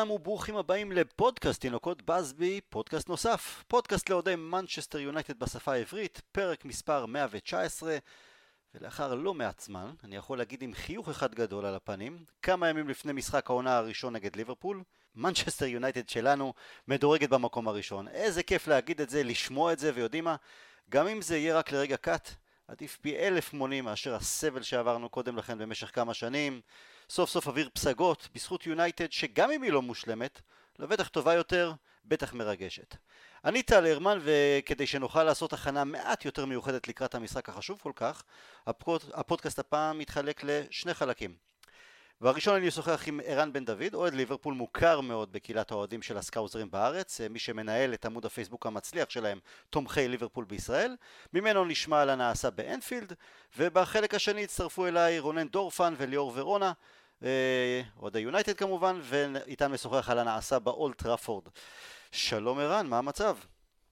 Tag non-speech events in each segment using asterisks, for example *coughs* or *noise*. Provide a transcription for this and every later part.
שלום וברוכים הבאים לפודקאסט תינוקות באזבי, פודקאסט נוסף. פודקאסט לאוהדי מנצ'סטר יונייטד בשפה העברית, פרק מספר 119, ולאחר לא מעט זמן, אני יכול להגיד עם חיוך אחד גדול על הפנים, כמה ימים לפני משחק העונה הראשון נגד ליברפול, מנצ'סטר יונייטד שלנו מדורגת במקום הראשון. איזה כיף להגיד את זה, לשמוע את זה, ויודעים מה? גם אם זה יהיה רק לרגע קט, עדיף פי אלף מונים מאשר הסבל שעברנו קודם לכן במשך כמה שנים. סוף סוף אוויר פסגות, בזכות יונייטד, שגם אם היא לא מושלמת, לבטח טובה יותר, בטח מרגשת. אני טל הרמן, וכדי שנוכל לעשות הכנה מעט יותר מיוחדת לקראת המשחק החשוב כל כך, הפוד... הפודקאסט הפעם מתחלק לשני חלקים. בראשון אני אשוחח עם ערן בן דוד, אוהד ליברפול מוכר מאוד בקהילת האוהדים של הסקאוזרים בארץ, מי שמנהל את עמוד הפייסבוק המצליח שלהם, תומכי ליברפול בישראל. ממנו נשמע על הנעשה באנפילד, ובחלק השני הצטרפו אליי רונן דורפן וליאור ורונה, אוהדי יונייטד כמובן, ואיתם נשוחח על הנעשה באולד טראפורד. שלום ערן, מה המצב?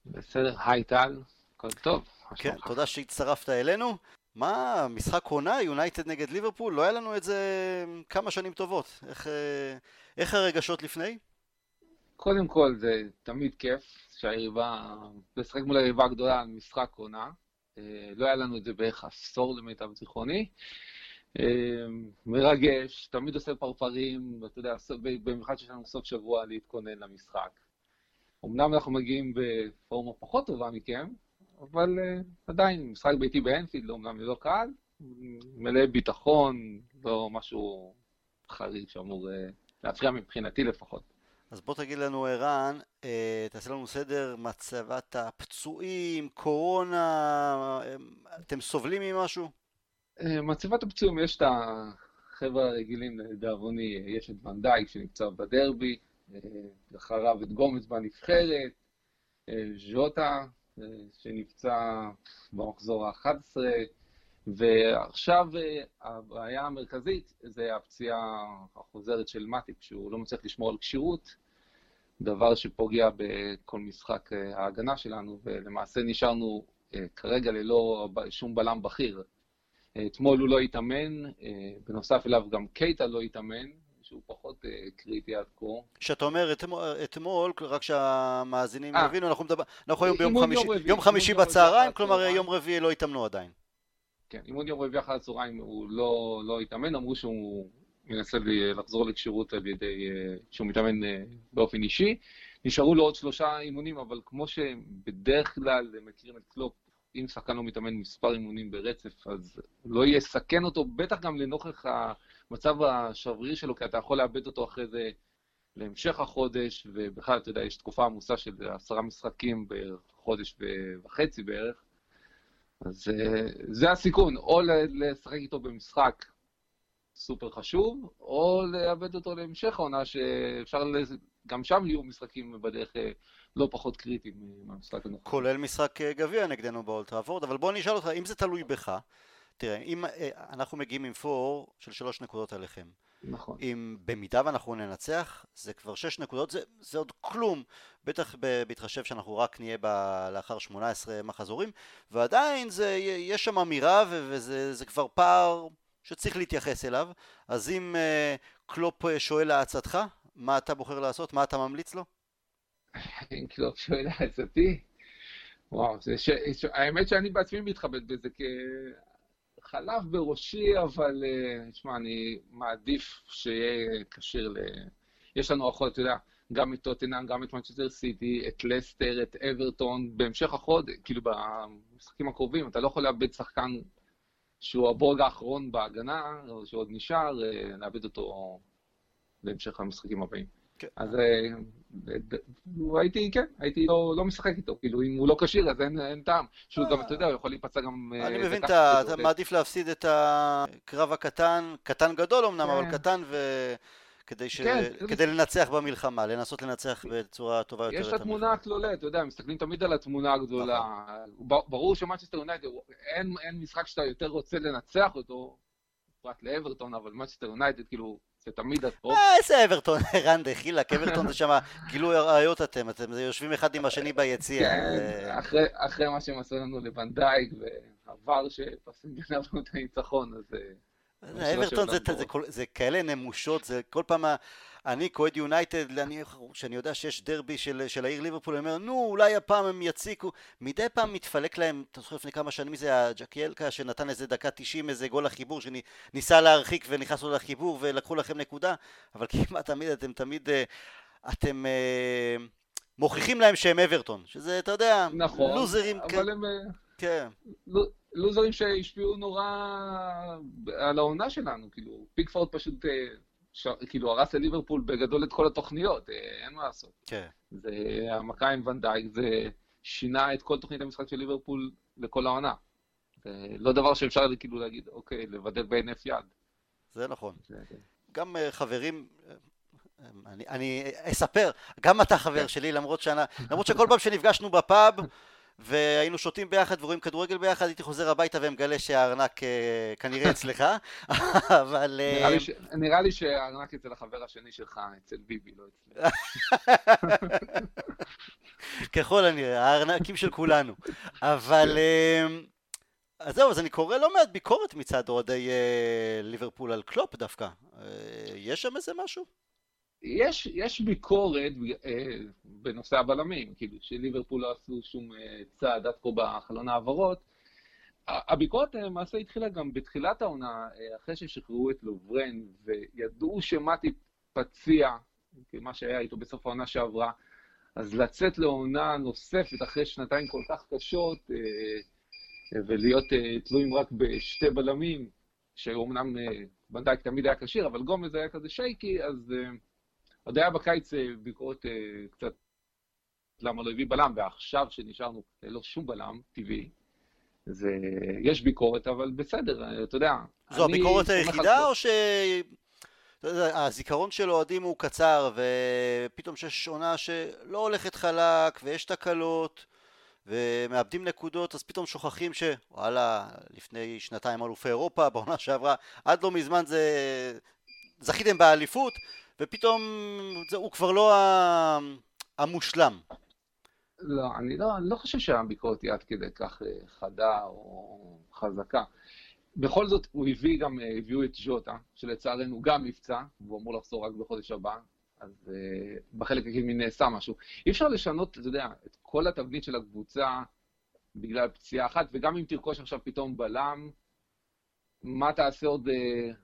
בסדר, היי טל, הכל טוב. כן, תודה שהצטרפת אלינו. מה, משחק עונה, יונייטד נגד ליברפול? לא היה לנו את זה כמה שנים טובות. איך, איך הרגשות לפני? קודם כל, זה תמיד כיף שהיריבה, לשחק מול היריבה הגדולה על משחק עונה. לא היה לנו את זה בערך עשור למיטב זיכרוני. מרגש, תמיד עושה פרפרים, ואתה יודע, במיוחד שיש לנו סוף שבוע להתכונן למשחק. אמנם אנחנו מגיעים בפורמה פחות טובה מכם, אבל uh, עדיין, משחק ביתי באנפילד, אמנם ללא קהל, מלא ביטחון, לא משהו חריג שאמור uh, להפריע מבחינתי לפחות. אז בוא תגיד לנו, ערן, uh, תעשה לנו סדר, מצבת הפצועים, קורונה, אתם סובלים ממשהו? מצבת הפצועים, יש את החבר'ה הרגילים, לדאבוני, יש את ונדייק שנמצא בדרבי, אחריו את גומץ בנבחרת, ז'וטה שנפצע במחזור ה-11, ועכשיו הבעיה המרכזית זה הפציעה החוזרת של מטיפ, שהוא לא מצליח לשמור על כשירות, דבר שפוגע בכל משחק ההגנה שלנו, ולמעשה נשארנו כרגע ללא שום בלם בכיר. אתמול הוא לא התאמן, בנוסף אליו גם קייטה לא התאמן, שהוא פחות uh, קריטי עד כה. כשאתה אומר אתמול, רק שהמאזינים 아, יבינו, אנחנו, מדבר, אנחנו היום ביום חמישי, יום, רביעי, יום חמישי בצהריים, כלומר יום רביעי לא התאמנו עדיין. כן, אימון יום רביעי אחר הצהריים הוא לא, לא התאמן, אמרו שהוא מנסה לחזור לכשירות על ידי, שהוא מתאמן באופן אישי. נשארו לו עוד שלושה אימונים, אבל כמו שבדרך כלל מכירים את קלופ, אם שחקן לא מתאמן מספר אימונים ברצף, אז לא יסכן אותו, בטח גם לנוכח. המצב השברירי שלו, כי אתה יכול לאבד אותו אחרי זה להמשך החודש, ובכלל, אתה יודע, יש תקופה עמוסה של עשרה משחקים בחודש וחצי בערך. אז אה, זה הסיכון, או לשחק איתו במשחק סופר חשוב, או לאבד אותו להמשך העונה, שאפשר, גם שם יהיו משחקים בדרך אה, לא פחות קריטיים מהמשחק הנוכחי. כולל משחק אה, גביע נגדנו באולטראפורד, אבל בוא אני אשאל אותך, אם זה תלוי בך, תראה, אם אה, אנחנו מגיעים עם פור של שלוש נקודות עליכם. נכון. אם במידה ואנחנו ננצח, זה כבר שש נקודות, זה, זה עוד כלום, בטח בהתחשב שאנחנו רק נהיה ב, לאחר 18 מחזורים, ועדיין זה, יש שם אמירה וזה זה כבר פער שצריך להתייחס אליו, אז אם uh, קלופ שואל לעצתך, מה אתה בוחר לעשות? מה אתה ממליץ לו? אם קלופ שואל לעצתי? וואו, זה ש... האמת שאני בעצמי מתחבט בזה, כי חלף בראשי, אבל אה, תשמע, אני מעדיף שיהיה כשיר ל... יש לנו אחות, אתה יודע, גם את טוטנאם, גם את מנצ'סטר סיטי, את לסטר, את אברטון, בהמשך החוד, כאילו במשחקים הקרובים, אתה לא יכול לאבד שחקן שהוא הבורג האחרון בהגנה, או שעוד נשאר, אה, לאבד אותו להמשך המשחקים הבאים. כן. אז אה, הייתי, כן, הייתי לא, לא משחק איתו, כאילו אם הוא לא כשיר אז אין, אין טעם. שהוא גם, אתה יודע, הוא יכול להיפצע גם... אה, אני מבין, אתה, אתה מעדיף להפסיד את הקרב הקטן, קטן גדול אמנם, כן. אבל קטן ו... כדי, ש... כן, כדי לנצח במלחמה, לנסות לנצח בצורה טובה יותר. יש את התמונה הכללית, אתה יודע, מסתכלים תמיד על התמונה הגדולה. נכון. ברור שמנצ'סטר יונייטד, אין, אין משחק שאתה יותר רוצה לנצח אותו, פרט לאברטון, אבל מנצ'סטר יונייטד, כאילו, זה תמיד הטופ. אה, איזה אברטון, *laughs* ערן דחילק, אברטון זה שם גילוי עריות אתם, אתם יושבים אחד עם השני ביציע. כן, אחרי מה שהם עשו לנו לוונדייק, וה VAR שבפסים גנב לנו את הניצחון, אז... אה, אברטון זה, זה, זה כאלה נמושות, זה כל פעם, אני כאוהד יונייטד, אני, שאני יודע שיש דרבי של, של העיר ליברפול, אני אומר, נו, אולי הפעם הם יציקו, מדי פעם מתפלק להם, אתה זוכר לפני כמה שנים זה הג'קיאלקה, שנתן איזה דקה 90, איזה גול לחיבור, שניסה להרחיק ונכנס לו לחיבור ולקחו לכם נקודה, אבל *laughs* כמעט תמיד אתם תמיד, אה, אתם... אה, מוכיחים להם שהם אברטון, שזה, אתה יודע, נכון, לוזרים. אבל כ... הם... אה, כן. לוזרים שהשפיעו נורא על העונה שלנו, כאילו, פיקפורד פשוט. כאילו, הרס לליברפול בגדול את כל התוכניות, אה, אין מה לעשות. כן. זה המכה עם ונדייק, זה שינה את כל תוכנית המשחק של ליברפול לכל העונה. זה לא דבר שאפשר כאילו להגיד, אוקיי, לבדל בהינף יד. זה נכון. זה, זה. גם חברים, אני, אני אספר, גם אתה חבר כן. שלי, למרות, שאני, למרות שכל פעם שנפגשנו בפאב והיינו שותים ביחד ורואים כדורגל ביחד, הייתי חוזר הביתה ומגלה שהארנק אה, כנראה *laughs* אצלך, אבל... אה, נראה לי, שהארנק אצל החבר השני שלך, אצל ביבי, לא אצלי. *laughs* ככל הנראה, הארנקים של כולנו. אבל... כן. אה, אז זהו, אז אני קורא לא מעט ביקורת מצד אוהדי ליברפול על קלופ דווקא. יש שם איזה משהו? יש, יש ביקורת אה, בנושא הבלמים, כאילו שליברפול לא עשו שום אה, צעד עד כה בחלון העברות. הביקורת אה, למעשה התחילה גם בתחילת העונה, אחרי ששחררו את לוברן, וידעו שמטי פציע, מה שהיה איתו בסוף העונה שעברה, אז לצאת לעונה נוספת אחרי שנתיים כל כך קשות, ולהיות תלויים רק בשתי בלמים, שאומנם בנדייק תמיד היה כשיר, אבל גומז היה כזה שייקי, אז... אה, עוד היה בקיץ אה, ביקורת אה, קצת למה לא הביא בלם, ועכשיו שנשארנו ללא שום בלם טבעי, זה, יש ביקורת, אבל בסדר, אה, אתה יודע. זו הביקורת היחידה, או ש... הזיכרון של אוהדים הוא קצר, ופתאום שיש עונה שלא הולכת חלק, ויש תקלות, ומאבדים נקודות, אז פתאום שוכחים שוואלה, לפני שנתיים אלופי אירופה, בעונה שעברה, עד לא מזמן זה... זכיתם באליפות, ופתאום זה, הוא כבר לא המושלם. לא, אני לא, אני לא חושב שהביקורת היא עד כדי כך אה, חדה או חזקה. בכל זאת, הוא הביא גם, אה, הביאו את ז'וטה, שלצערנו גם נפצע, והוא אמור לחזור רק בחודש הבא, אז uh, בחלק הקדמי נעשה משהו. אי אפשר לשנות, אתה יודע, את כל התבנית של הקבוצה בגלל פציעה אחת, וגם אם תרכוש עכשיו פתאום בלם, מה תעשה עוד uh,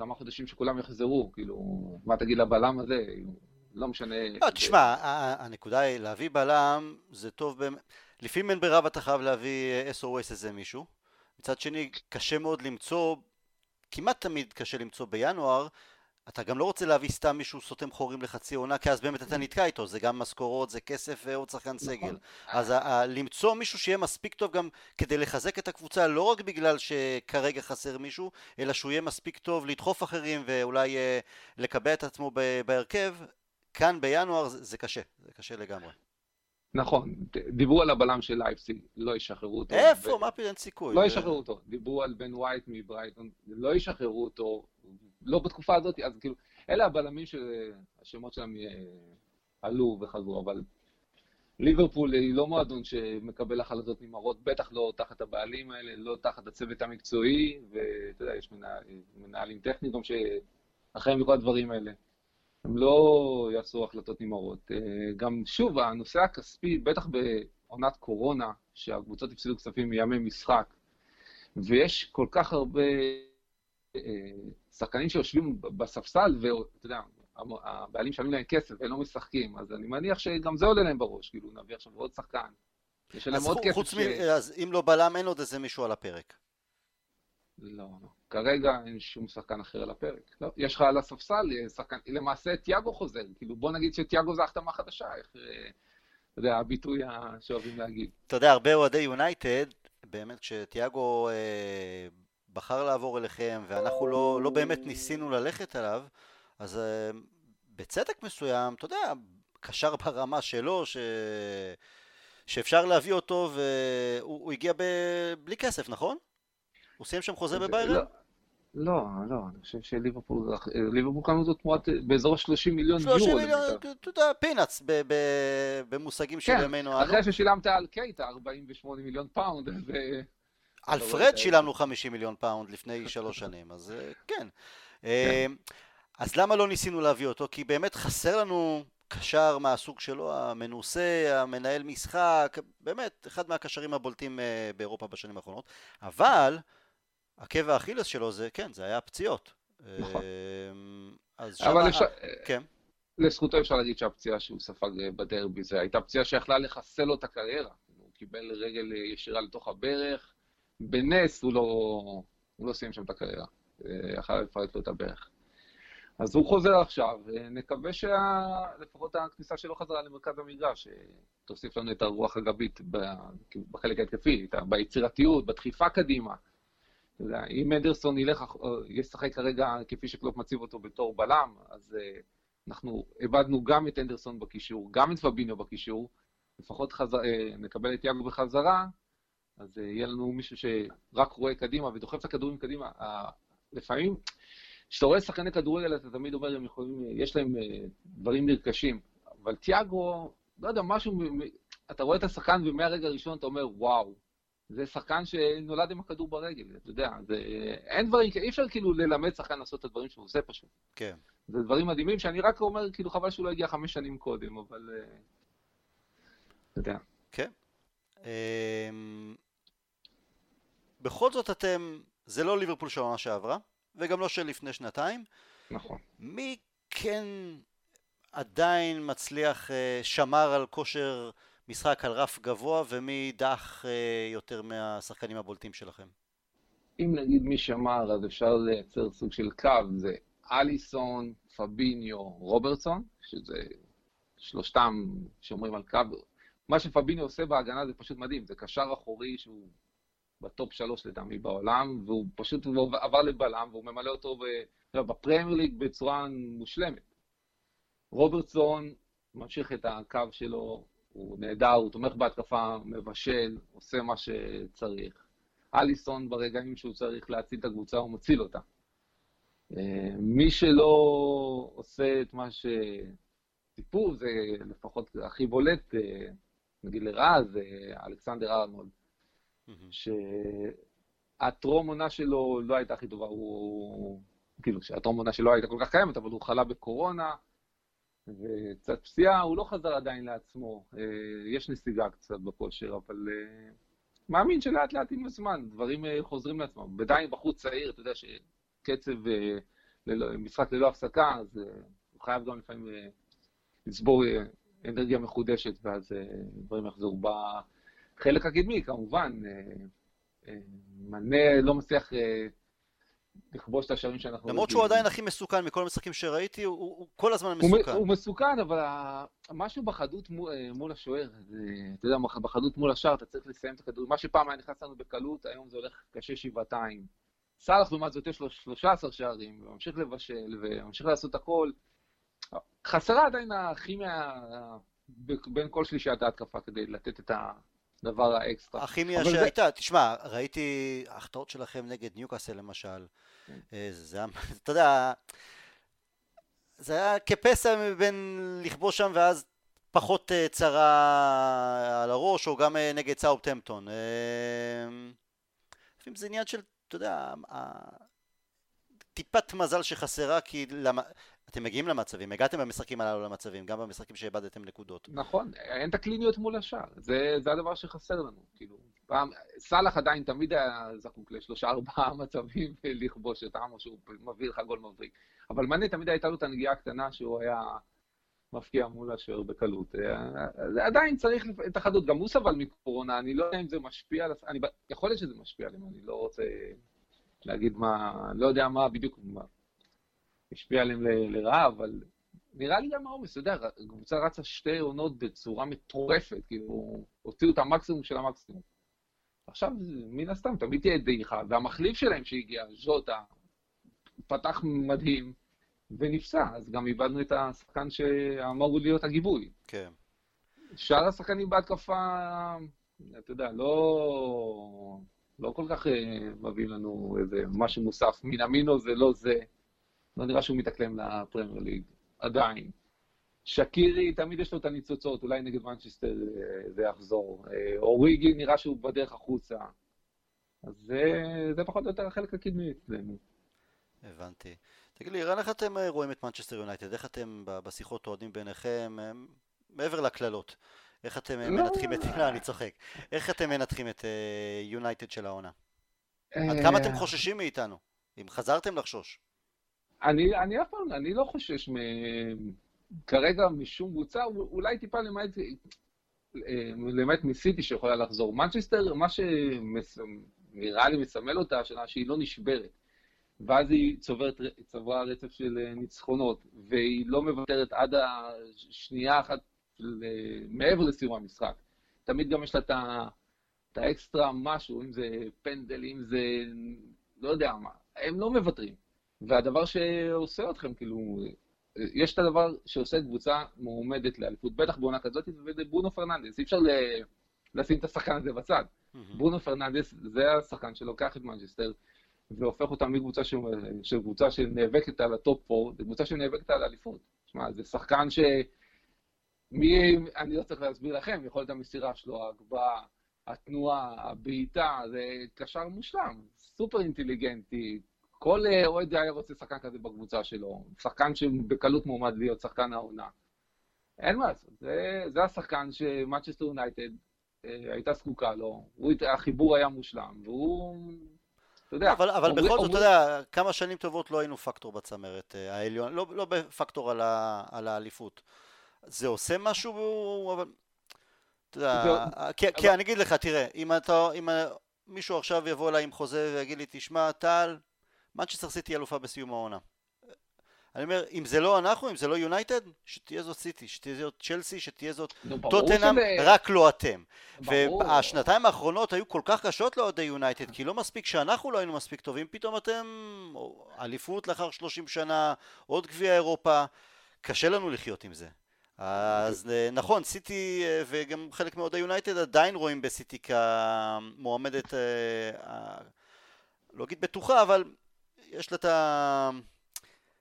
כמה חודשים שכולם יחזרו, כאילו, מה תגיד לבלם הזה, לא משנה. לא, תשמע, הנקודה היא, להביא בלם זה טוב באמת, לפעמים אין ברירה ואתה חייב להביא SOS איזה מישהו, מצד שני קשה מאוד למצוא, כמעט תמיד קשה למצוא בינואר, אתה גם לא רוצה להביא סתם מישהו סותם חורים לחצי עונה, כי אז באמת אתה נתקע איתו, זה גם משכורות, זה כסף ועוד שחקן נכון. סגל. אז למצוא מישהו שיהיה מספיק טוב גם כדי לחזק את הקבוצה, לא רק בגלל שכרגע חסר מישהו, אלא שהוא יהיה מספיק טוב לדחוף אחרים ואולי אה, לקבע את עצמו בהרכב, כאן בינואר זה, זה קשה, זה קשה לגמרי. נכון, דיברו על הבלם של לייפסיק, לא ישחררו אותו. איפה? ו... מה פתאום סיכוי? לא ישחררו אותו. דיברו על בן ווייט מברייטון, לא ישחררו אותו, לא בתקופה הזאת, אז כאילו, אלה הבלמים שהשמות שלהם אה, עלו וחזרו, אבל ליברפול היא לא מועדון שמקבל החלטות נמהרות, בטח לא תחת הבעלים האלה, לא תחת הצוות המקצועי, ואתה יודע, יש מנהל, מנהלים טכניים גם שאחראים בכל הדברים האלה. הם לא יעשו החלטות נמהרות. אה, גם, שוב, הנושא הכספי, בטח בעונת קורונה, שהקבוצות הפסידו כספים מימי משחק, ויש כל כך הרבה אה, שחקנים שיושבים בספסל, ואתה יודע, הבעלים שמים להם כסף והם לא משחקים, אז אני מניח שגם זה עולה להם בראש, כאילו, נביא עכשיו עוד שחקן. יש להם עוד כסף. ש... מ... אז אם לא בלם, אין עוד איזה מישהו על הפרק. לא, לא. כרגע אין שום שחקן אחר על הפרק. לא, יש לך על הספסל אה, שחקן, למעשה תיאגו חוזר, כאילו בוא נגיד שתיאגו זה החתמה חדשה, איך, אה, אתה יודע, הביטוי שאוהבים להגיד. אתה יודע, הרבה אוהדי יונייטד, באמת כשתיאגו אה, בחר לעבור אליכם ואנחנו לא, לא באמת ניסינו ללכת עליו, אז אה, בצדק מסוים, אתה יודע, קשר ברמה שלו, ש... שאפשר להביא אותו והוא הגיע ב... בלי כסף, נכון? הוא סיים שם חוזה בביירן? לא, לא, לא, אני חושב שליברפול, ליברפול קנו אותו תמורת באזור ה-30 מיליון יורו. 30 מיליון, אתה יודע, peanuts, במושגים של ימינו. כן, אחרי ששילמת על קייטה 48 מיליון פאונד, על פרד שילמנו 50 מיליון פאונד לפני שלוש שנים, אז כן. כן. אז למה לא ניסינו להביא אותו? כי באמת חסר לנו קשר מהסוג שלו, המנוסה, המנהל משחק, באמת, אחד מהקשרים הבולטים אה, באירופה בשנים האחרונות. אבל, עקב האכילס שלו זה, כן, זה היה פציעות. נכון. אמ, אז שם... אבל אפשר... כן. לזכותו אפשר להגיד שהפציעה שהוא ספג אה, בדרבי, זו הייתה פציעה שיכלה לחסל לו את הקריירה. הוא קיבל רגל אה, ישירה לתוך הברך, בנס הוא לא, הוא לא סיים שם את הקריירה. יכל לפרק לו את הברך. אז הוא חוזר עכשיו, ונקווה שלפחות הכניסה שלו חזרה למרכז המגרש, תוסיף לנו את הרוח הגבית בחלק ההתקפי, ביצירתיות, בדחיפה קדימה. יודע, אם אנדרסון ילך, ישחק כרגע כפי שקלופ מציב אותו בתור בלם, אז אה, אנחנו איבדנו גם את אנדרסון בקישור, גם את פביניו בקישור, לפחות חזר, אה, נקבל את יאגו בחזרה, אז אה, יהיה לנו מישהו שרק רואה קדימה ודוחף את הכדורים קדימה. לפעמים כשאתה רואה שחקני כדורגל, אתה תמיד אומר, הם יכולים, יש להם אה, דברים נרכשים. אבל תיאגו, לא יודע, משהו, אתה רואה את השחקן ומהרגע הראשון אתה אומר, וואו, זה שחקן שנולד עם הכדור ברגל, אתה יודע, זה, אין דברים, אי אפשר כאילו ללמד שחקן לעשות את הדברים שהוא עושה פשוט. כן. זה דברים מדהימים שאני רק אומר, כאילו חבל שהוא לא הגיע חמש שנים קודם, אבל... אה, אתה יודע. כן. אמ, בכל זאת אתם, זה לא ליברפול של העונה שעברה, וגם לא של לפני שנתיים. נכון. מי כן עדיין מצליח, אה, שמר על כושר משחק על רף גבוה, ומי דח אה, יותר מהשחקנים הבולטים שלכם? אם נגיד מי שמר, אז אפשר לייצר סוג של קו, זה אליסון, פביניו, רוברטסון, שזה שלושתם שומרים על קו. מה שפביניו עושה בהגנה זה פשוט מדהים, זה קשר אחורי שהוא בטופ שלוש לטעמי בעולם, והוא פשוט עבר לבלם, והוא ממלא אותו בפרמייר ליג בצורה מושלמת. רוברטסון ממשיך את הקו שלו, הוא נהדר, הוא תומך בהתקפה, מבשל, עושה מה שצריך. אליסון ברגעים שהוא צריך להציל את הקבוצה, הוא מציל אותה. אה, מי שלא עושה את מה שציפו, זה לפחות הכי בולט, אה, נגיד לרעה, זה אלכסנדר ארנולד. שהטרום עונה שלו לא הייתה הכי טובה, הוא... כאילו, שהטרום עונה שלו הייתה כל כך קיימת, אבל הוא חלה בקורונה, וקצת פציעה, הוא לא חזר עדיין לעצמו. אה, יש נסיגה קצת בכושר, אבל אה, מאמין שלאט לאט עם הזמן, דברים אה, חוזרים לעצמם. עדיין בחוץ צעיר, אתה יודע שקצב, משחק ללא הפסקה, אז הוא חייב גם לפעמים לצבור אנרגיה מחודשת, ואז דברים יחזרו. החלק הקדמי, כמובן, מנה לא מצליח לכבוש את השערים שאנחנו... למרות שהוא עדיין הכי מסוכן מכל המשחקים שראיתי, הוא, הוא כל הזמן מסוכן. הוא, הוא מסוכן, אבל משהו בחדות מול, מול השוער, אתה יודע, בחדות מול השער, אתה צריך לסיים את הכדור. מה שפעם היה נכנס לנו בקלות, היום זה הולך קשה שבעתיים. סאלח לעומת זאת יש לו 13 שערים, וממשיך לבשל, וממשיך לעשות הכל. חסרה עדיין הכימיה בין כל שלישיית ההתקפה כדי לתת את ה... הדבר האקסטרה. הכימיה שהייתה, זה... תשמע, ראיתי החטאות שלכם נגד ניוקאסל למשל, כן. אה, זה היה, *laughs* אתה יודע, זה היה כפסע בין לכבוש שם ואז פחות אה, צרה על הראש, או גם אה, נגד סאופטמפטון. לפעמים זה עניין של, אתה יודע, טיפת מזל שחסרה, כי למה... אתם מגיעים למצבים, הגעתם במשחקים הללו למצבים, גם במשחקים שאיבדתם נקודות. נכון, אין את הקליניות מול השאר, זה, זה הדבר שחסר לנו, כאילו, פעם, סאלח עדיין תמיד היה זקוק לשלושה ארבעה מצבים *laughs* לכבוש את העם, שהוא מביא לך גול מבריק, אבל מנה תמיד הייתה לו את הנגיעה הקטנה שהוא היה מפקיע מול השוער בקלות. זה עדיין צריך את החדות, גם הוא סבל מקורונה, אני לא יודע אם זה משפיע, אני, יכול להיות שזה משפיע עליהם, אני לא רוצה להגיד מה, לא יודע מה בדיוק, מה, השפיע עליהם לרעה, אבל נראה לי גם העומס, אתה יודע, הקבוצה רצה שתי עונות בצורה מטורפת, כאילו, הוציאו את המקסימום של המקסימום. עכשיו, מן הסתם, תמיד תהיה דעיכה, והמחליף שלהם שהגיע, ז'וטה, פתח מדהים, ונפסע, אז גם איבדנו את השחקן שאמור להיות הגיבוי. כן. שאר השחקנים בהתקפה, אתה יודע, לא, לא כל כך אה, מביאים לנו איזה משהו מוסף. מינמינו זה לא זה. לא נראה שהוא מתאקלם לפרמייר ליג, עדיין. שקירי, תמיד יש לו את הניצוצות, אולי נגד מנצ'סטר אה, זה יחזור. אה, אוריגי, נראה שהוא בדרך החוצה. אז זה, זה פחות או יותר החלק הקדמי אצלנו. הבנתי. תגיד לי, ערן, איך אתם אה, רואים את מנצ'סטר יונייטד? איך אתם בשיחות אוהדים ביניכם, מעבר לקללות, איך אתם לא. מנתחים את... לא, אני צוחק. איך אתם מנתחים את יונייטד של העונה? עד כמה אתם חוששים מאיתנו? אם חזרתם לחשוש. אני, אני אף פעם, אני לא חושש מ... כרגע משום קבוצה, אולי טיפה למעט, למעט מסיטי שיכולה לחזור. מנצ'סטר, מה שנראה לי מסמל אותה השנה, שהיא לא נשברת. ואז היא צוברת, צברה רצף של ניצחונות, והיא לא מוותרת עד השנייה אחת מעבר לסיום המשחק. תמיד גם יש לה את האקסטרה משהו, אם זה פנדל, אם זה לא יודע מה. הם לא מוותרים. והדבר שעושה אתכם, כאילו, יש את הדבר שעושה קבוצה מועמדת לאליפות, בטח בעונה כזאת, וזה ברונו פרננדס. אי אפשר לשים את השחקן הזה בצד. ברונו פרננדס זה השחקן שלוקח את מנצ'סטר והופך אותה מקבוצה של, של קבוצה שנאבקת על הטופ 4 לקבוצה שנאבקת על האליפות. שמע, זה שחקן ש... מי, אני לא צריך להסביר לכם, יכולת המסירה שלו, ההגבהה, התנועה, הבעיטה, זה קשר מושלם, סופר אינטליגנטי, כל אה, אוהד היה רוצה שחקן כזה בקבוצה שלו, שחקן שבקלות מועמד להיות שחקן העונה. אין מה לעשות, זה, זה השחקן שמאצ'סטר יונייטד אה, הייתה זקוקה לו, הוא, החיבור היה מושלם, והוא... אתה יודע, אבל, אבל אומר, בכל זאת, אומר... אתה יודע, כמה שנים טובות לא היינו פקטור בצמרת אה, העליון, לא, לא בפקטור על, ה, על האליפות. זה עושה משהו, אבל... אתה יודע. כי, אבל... כי אני אגיד לך, תראה, אם אתה, אם מישהו עכשיו יבוא אליי עם חוזה ויגיד לי, תשמע, טל, מנצ'סטר סיטי אלופה בסיום העונה. אני אומר, אם זה לא אנחנו, אם זה לא יונייטד, שתהיה זאת סיטי, שתהיה זאת צ'לסי, שתהיה זאת טוטנאם, רק לא אתם. והשנתיים האחרונות היו כל כך קשות לאוהדי יונייטד, כי לא מספיק שאנחנו לא היינו מספיק טובים, פתאום אתם אליפות לאחר 30 שנה, עוד גביע אירופה, קשה לנו לחיות עם זה. אז אה, נכון, סיטי אה, וגם חלק מאוהדי יונייטד עדיין רואים בסיטי כמועמדת, אה, לא אגיד בטוחה, אבל יש לה את ה...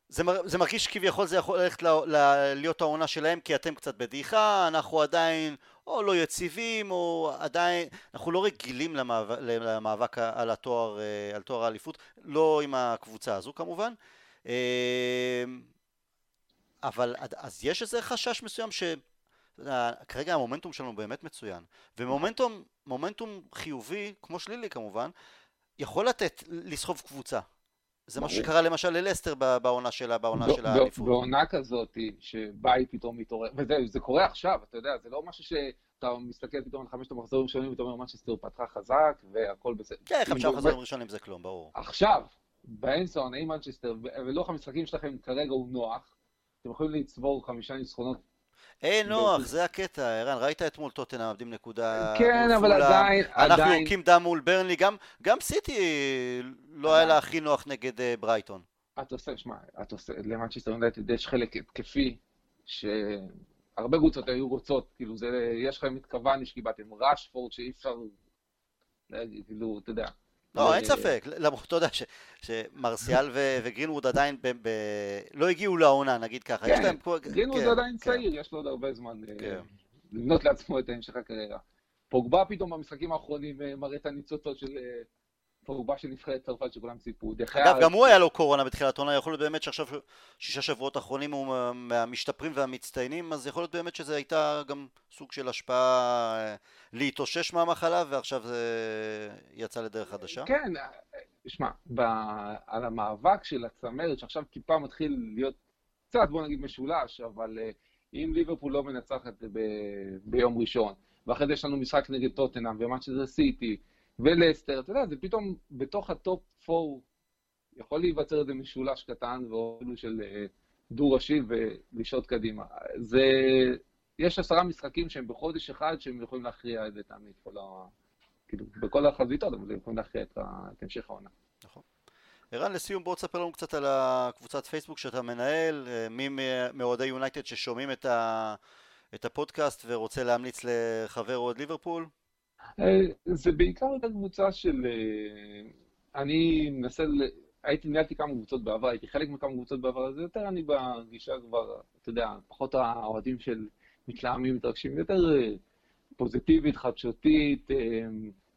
זה, מר... זה מרגיש כביכול זה יכול ללכת ל... ל... להיות העונה שלהם כי אתם קצת בדעיכה, אנחנו עדיין או לא יציבים או עדיין, אנחנו לא רגילים למאבק, למאבק על התואר, אה, על תואר האליפות, לא עם הקבוצה הזו כמובן. אה, אבל אז יש איזה חשש מסוים ש... כרגע המומנטום שלנו באמת מצוין, ומומנטום מומנטום חיובי, כמו שלילי כמובן, יכול לתת, לסחוב קבוצה. זה מה שקרה למשל ללסטר בעונה שלה, בעונה של האליפות. בעונה כזאת, שבה היא פתאום מתעוררת, וזה קורה עכשיו, אתה יודע, זה לא משהו שאתה מסתכל פתאום על חמשת המחזורים הראשונים, ואתה אומר, מנצ'סטר פתחה חזק, והכל בסדר. כן, חמישה מחזורים ראשונים זה כלום, ברור. עכשיו, באנסון, האם מנצ'סטר, ולוח המשחקים שלכם כרגע הוא נוח, אתם יכולים לצבור חמישה ניצחונות אין נוח, זה הקטע, ערן, ראית אתמול טוטנהאם מאבדים נקודה כן, אבל עדיין, אנחנו יורקים דם מול ברנלי, גם סיטי לא היה לה הכי נוח נגד אה, ברייטון. אתה עושה, שמע, אתה עושה, למנצ'סטר יונייטד יש חלק התקפי, שהרבה קבוצות היו רוצות, כאילו, זה, יש לכם את קבאני שקיבלתם, ראשפורד שאי אפשר כאילו, אתה יודע. לא, אין ספק, למרות, אתה יודע שמרסיאל *laughs* וגרינווד עדיין לא הגיעו לעונה, נגיד ככה. כן, גרינווד כן, עדיין כן. צעיר, יש לו עוד הרבה זמן אה, לבנות לעצמו את המשך הקריירה. פוגבה פתאום במשחקים האחרונים אה, מראה את הניצוצות של אה, פוגבה של נבחרת צרפת שכולם ציפו. אגב, גם הוא היה לו קורונה בתחילת עונה, יכול להיות באמת שעכשיו שישה שבועות אחרונים הוא מהמשתפרים והמצטיינים, אז יכול להיות באמת שזה הייתה גם סוג של השפעה אה, להתאושש מהמחלה, ועכשיו זה יצא לדרך חדשה. כן, שמע, על המאבק של הצמרת, שעכשיו טיפה מתחיל להיות קצת, בוא נגיד, משולש, אבל אה, אם ליברפול לא מנצחת ביום ראשון, ואחרי זה יש לנו משחק נגד טוטנאם, ומה שזה סיטי, ולסטר, אתה יודע, זה פתאום בתוך הטופ 4 יכול להיווצר איזה משולש קטן ואפילו של אה, דו-ראשי ולשעות קדימה. זה, יש עשרה משחקים שהם בחודש אחד שהם יכולים להכריע את זה תמיד, כל ה... כאילו, בכל החזיתות, אבל הם יכולים להכריע את, ה... את המשך העונה. נכון. ערן, לסיום בוא תספר לנו קצת על הקבוצת פייסבוק שאתה מנהל, אה, מי מאוהדי יונייטד ששומעים את, ה... את הפודקאסט ורוצה להמליץ לחבר אוהד ליברפול? אה, זה בעיקר הייתה קבוצה של... אה, אני מנסה, הייתי, ניהלתי כמה קבוצות בעבר, הייתי חלק מכמה קבוצות בעבר, אז יותר אני בגישה כבר, אתה יודע, פחות האוהדים של מתלהמים, מתרגשים, יותר אה, פוזיטיבית, חדשותית,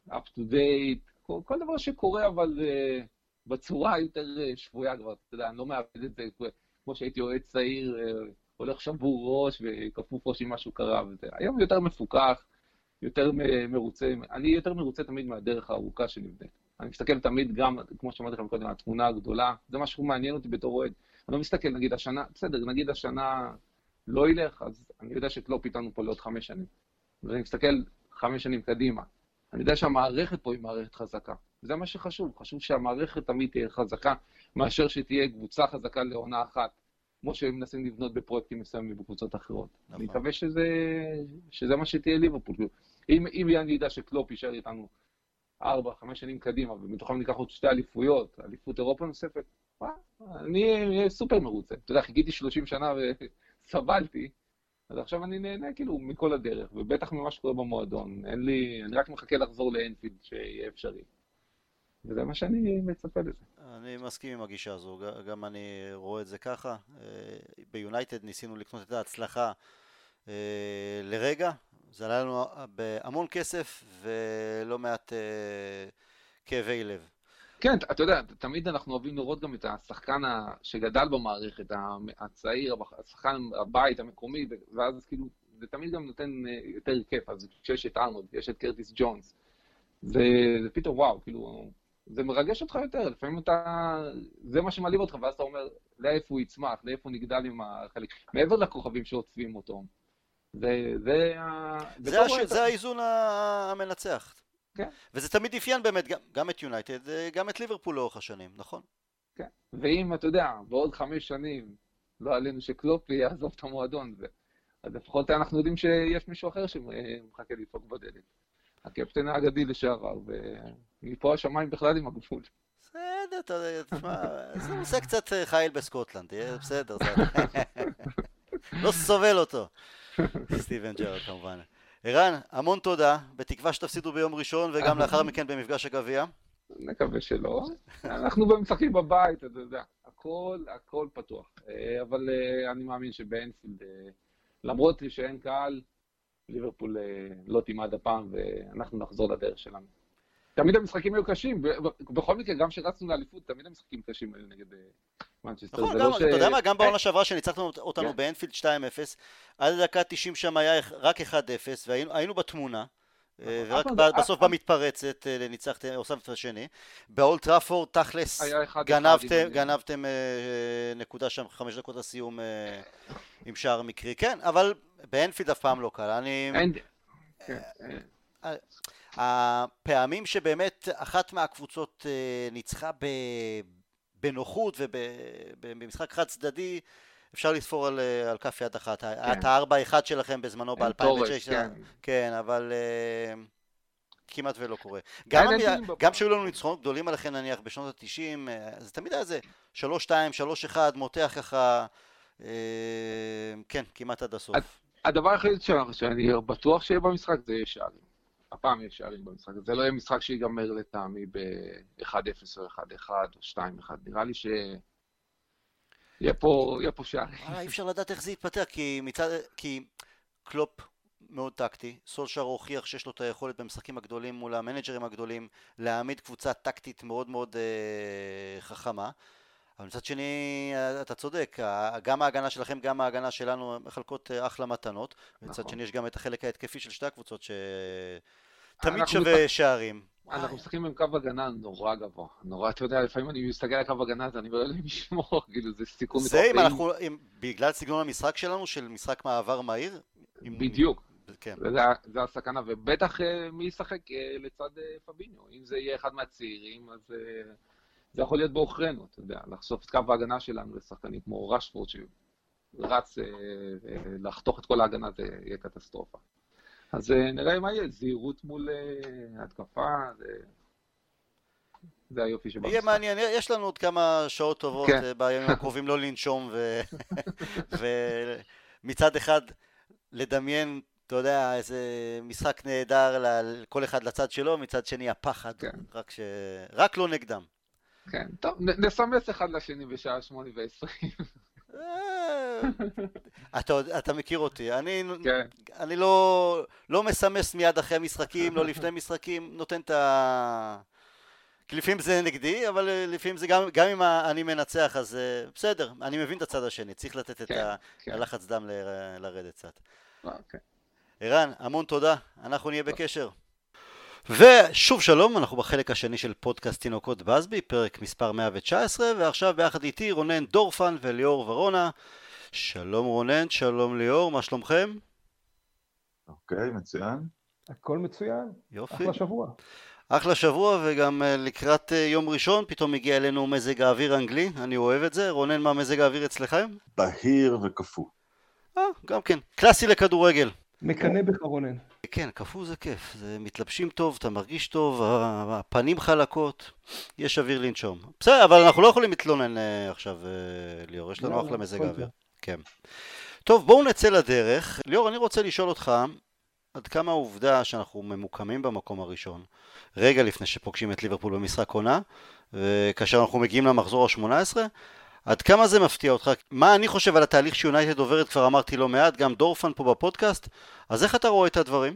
up to date, כל, כל דבר שקורה, אבל uh, בצורה יותר שבויה כבר, אתה יודע, אני לא מאבד את זה כמו שהייתי אוהד צעיר, הולך שבור ראש וכפוף ראש אם משהו קרה וזה. היום יותר מפוקח, יותר מרוצה, אני יותר מרוצה תמיד מהדרך הארוכה שנבנית. אני מסתכל תמיד גם, כמו שאמרתי לכם קודם, התמונה הגדולה, זה משהו מעניין אותי בתור אוהד. אני לא מסתכל, נגיד השנה, בסדר, נגיד השנה לא ילך, אז אני יודע שקלופ איתנו פה לעוד חמש שנים. ואני מסתכל חמש שנים קדימה. אני יודע שהמערכת פה היא מערכת חזקה. זה מה שחשוב, חשוב שהמערכת תמיד תהיה חזקה, מאשר שתהיה קבוצה חזקה לעונה אחת, כמו שהם מנסים לבנות בפרויקטים מסוימים בקבוצות אחרות. נכון. אני מקווה שזה, שזה מה שתהיה ליברפול. אם, אם אני אדע שקלופ יישאר איתנו ארבע, חמש שנים קדימה, ומתוכם ניקח עוד שתי אליפויות, אליפות אירופה נוספת, אני אהיה סופר מרוצה. אתה יודע, חיכיתי 30 שנה וסבלתי, אז עכשיו אני נהנה כאילו מכל הדרך, ובטח ממה שקורה במועדון. אין לי, אני רק מחכה לחזור לאנפילד שיהיה אפשרי. וזה מה שאני מצפה לזה. אני מסכים עם הגישה הזו, גם אני רואה את זה ככה. אה, ביונייטד ניסינו לקנות את ההצלחה אה, לרגע, זה עלה לנו בהמון כסף ולא מעט אה, כאבי לב. כן, אתה יודע, תמיד אנחנו אוהבים לראות גם את השחקן שגדל במערכת, הצעיר, השחקן הבית המקומי, ואז כאילו, זה תמיד גם נותן יותר כיף, אז כשיש את ארנולד, יש את קרטיס ג'ונס, זה פתאום וואו, כאילו, זה מרגש אותך יותר, לפעמים אתה, זה מה שמעליב אותך, ואז אתה אומר, לאיפה הוא יצמח, לאיפה הוא נגדל עם החלק, מעבר לכוכבים שעוטפים אותו. זה, זה, זה, הש... זה האיזון המנצח. כן. וזה תמיד אפיין באמת גם, גם את יונייטד, גם את ליברפול לאורך השנים, נכון? כן, ואם, אתה יודע, בעוד חמש שנים לא עלינו שקלופי יעזוב את המועדון, ו... אז לפחות אנחנו יודעים שיש מישהו אחר שמחכה לדפוק בדלת. הקפטן האגדי לשעבר, ומפה השמיים בכלל עם הגבול. בסדר, אתה יודע, תשמע, זה נושא קצת אה, חייל בסקוטלנד, בסדר, *laughs* לא סובל אותו. סטיבן ג'רד כמובן. ערן, המון תודה, בתקווה שתפסידו ביום ראשון וגם לאחר מכן במפגש הגביע. נקווה שלא. אנחנו משחקים בבית, אתה יודע, הכל, הכל פתוח. אה, אבל אה, אני מאמין שבאנפילד, למרות שאין קהל, ליברפול לא תימד הפעם ואנחנו נחזור לדרך שלנו. תמיד המשחקים היו קשים, בכל מקרה, גם כשרצנו לאליפות, תמיד המשחקים קשים היו נגד מנצ'סטר. נכון, לא אתה יודע מה, גם בעונה שעברה שניצחנו אותנו כן. באנפילד 2-0, עד לדקה 90 שם היה רק 1-0, והיינו בתמונה. אה, נכון. ורק בסוף במתפרצת אה, ניצחתם, הוספתם את השני. באולד טראפורד תכלס גנבתם אה, נקודה שם חמש דקות לסיום עם שער מקרי, כן, אבל באנפילד אף פעם לא קל. אני... כן, הפעמים שבאמת אחת מהקבוצות ניצחה בנוחות ובמשחק חד צדדי אפשר לספור על, על כף יד אחת. כן. את הארבע אחד שלכם בזמנו ב-2006, כן. כן, אבל uh, כמעט ולא קורה. גם, גם כשהיו לנו ניצחונות גדולים עליכם נניח בשנות ה-90, אה, זה תמיד היה זה 3-2, 3-1, מותח ככה, כן, כמעט עד הסוף. הדבר היחיד שאני בטוח שיהיה במשחק זה יהיה שערים. הפעם יש שערים במשחק הזה. זה לא יהיה משחק שיגמר לטעמי ב-1-0 או 1-1 או 2-1. נראה לי ש... יהיה פה, יהיה פה שערים. אה, אי אפשר לדעת איך זה יתפתח, כי מצד... כי קלופ מאוד טקטי, סולשר הוכיח שיש לו את היכולת במשחקים הגדולים מול המנג'רים הגדולים להעמיד קבוצה טקטית מאוד מאוד אה, חכמה. אבל מצד שני, אתה צודק, גם ההגנה שלכם, גם ההגנה שלנו מחלקות אה, אחלה מתנות. נכון. מצד שני, יש גם את החלק ההתקפי של שתי הקבוצות שתמיד שווה שערים. אנחנו משחקים עם קו הגנה נורא גבוה, נורא, אתה יודע, לפעמים אני מסתכל על קו הגנה אז אני אומר לי לשמור, כאילו זה סיכון מטורף. זה אם אנחנו, בגלל סגנון המשחק שלנו, של משחק מעבר מהיר. בדיוק. כן. זה, זה הסכנה, ובטח אה, מי ישחק אה, לצד פביניו, אם זה יהיה אחד מהצעירים, אז זה יכול להיות בעוכרינו, אתה יודע, לחשוף את קו ההגנה שלנו לשחקנים כמו רשפורד שרץ אה, אה, לחתוך את כל ההגנה זה יהיה קטסטרופה. אז אה, נראה מה יהיה, זהירות מול התקפה, זה... זה היופי שבמשחק. יהיה מעניין, יש לנו עוד כמה שעות טובות כן. בימים הקרובים לא לנשום ומצד *laughs* אחד לדמיין, אתה יודע, איזה משחק נהדר לכל אחד לצד שלו, מצד שני הפחד, כן. רק, ש... רק לא נגדם. כן, טוב, נסמס אחד לשני בשעה שמונה ועשרים. אה, אתה, אתה מכיר אותי, אני, כן. אני לא, לא מסמס מיד אחרי משחקים, לא לפני משחקים, נותן את, ה, כי לפעמים זה נגדי, אבל אה, לפעמים זה גם, גם אם אני מנצח, אז אה, בסדר, אני מבין את הצד השני, צריך לתת את כן, כן. הלחץ דם ל, לרדת קצת. אוקיי. ערן, המון תודה, אנחנו נהיה בקשר. ושוב שלום, אנחנו בחלק השני של פודקאסט תינוקות בסבי, פרק מספר 119, ועכשיו ביחד איתי רונן דורפן וליאור ורונה. שלום רונן, שלום ליאור, מה שלומכם? אוקיי, מצוין. הכל מצוין. יופי. אחלה שבוע. אחלה שבוע וגם אה, לקראת אה, יום ראשון פתאום הגיע אלינו מזג האוויר האנגלי, אני אוהב את זה. רונן, מה מזג האוויר אצלכם? בהיר וקפוא. אה, גם כן. קלאסי לכדורגל. מקנא בך רונן. כן, קפוא זה כיף, זה מתלבשים טוב, אתה מרגיש טוב, הפנים חלקות, יש אוויר לנשום. בסדר, אבל אנחנו לא יכולים להתלונן אה, עכשיו, ליאור, יש לנו אחלה מזג האוויר. כן. טוב, בואו נצא לדרך. ליאור, אני רוצה לשאול אותך, עד כמה העובדה שאנחנו ממוקמים במקום הראשון, רגע לפני שפוגשים את ליברפול במשחק עונה, וכאשר אנחנו מגיעים למחזור ה-18, עד כמה זה מפתיע אותך? מה אני חושב על התהליך שיונייטד עוברת, כבר אמרתי לא מעט, גם דורפן פה בפודקאסט, אז איך אתה רואה את הדברים?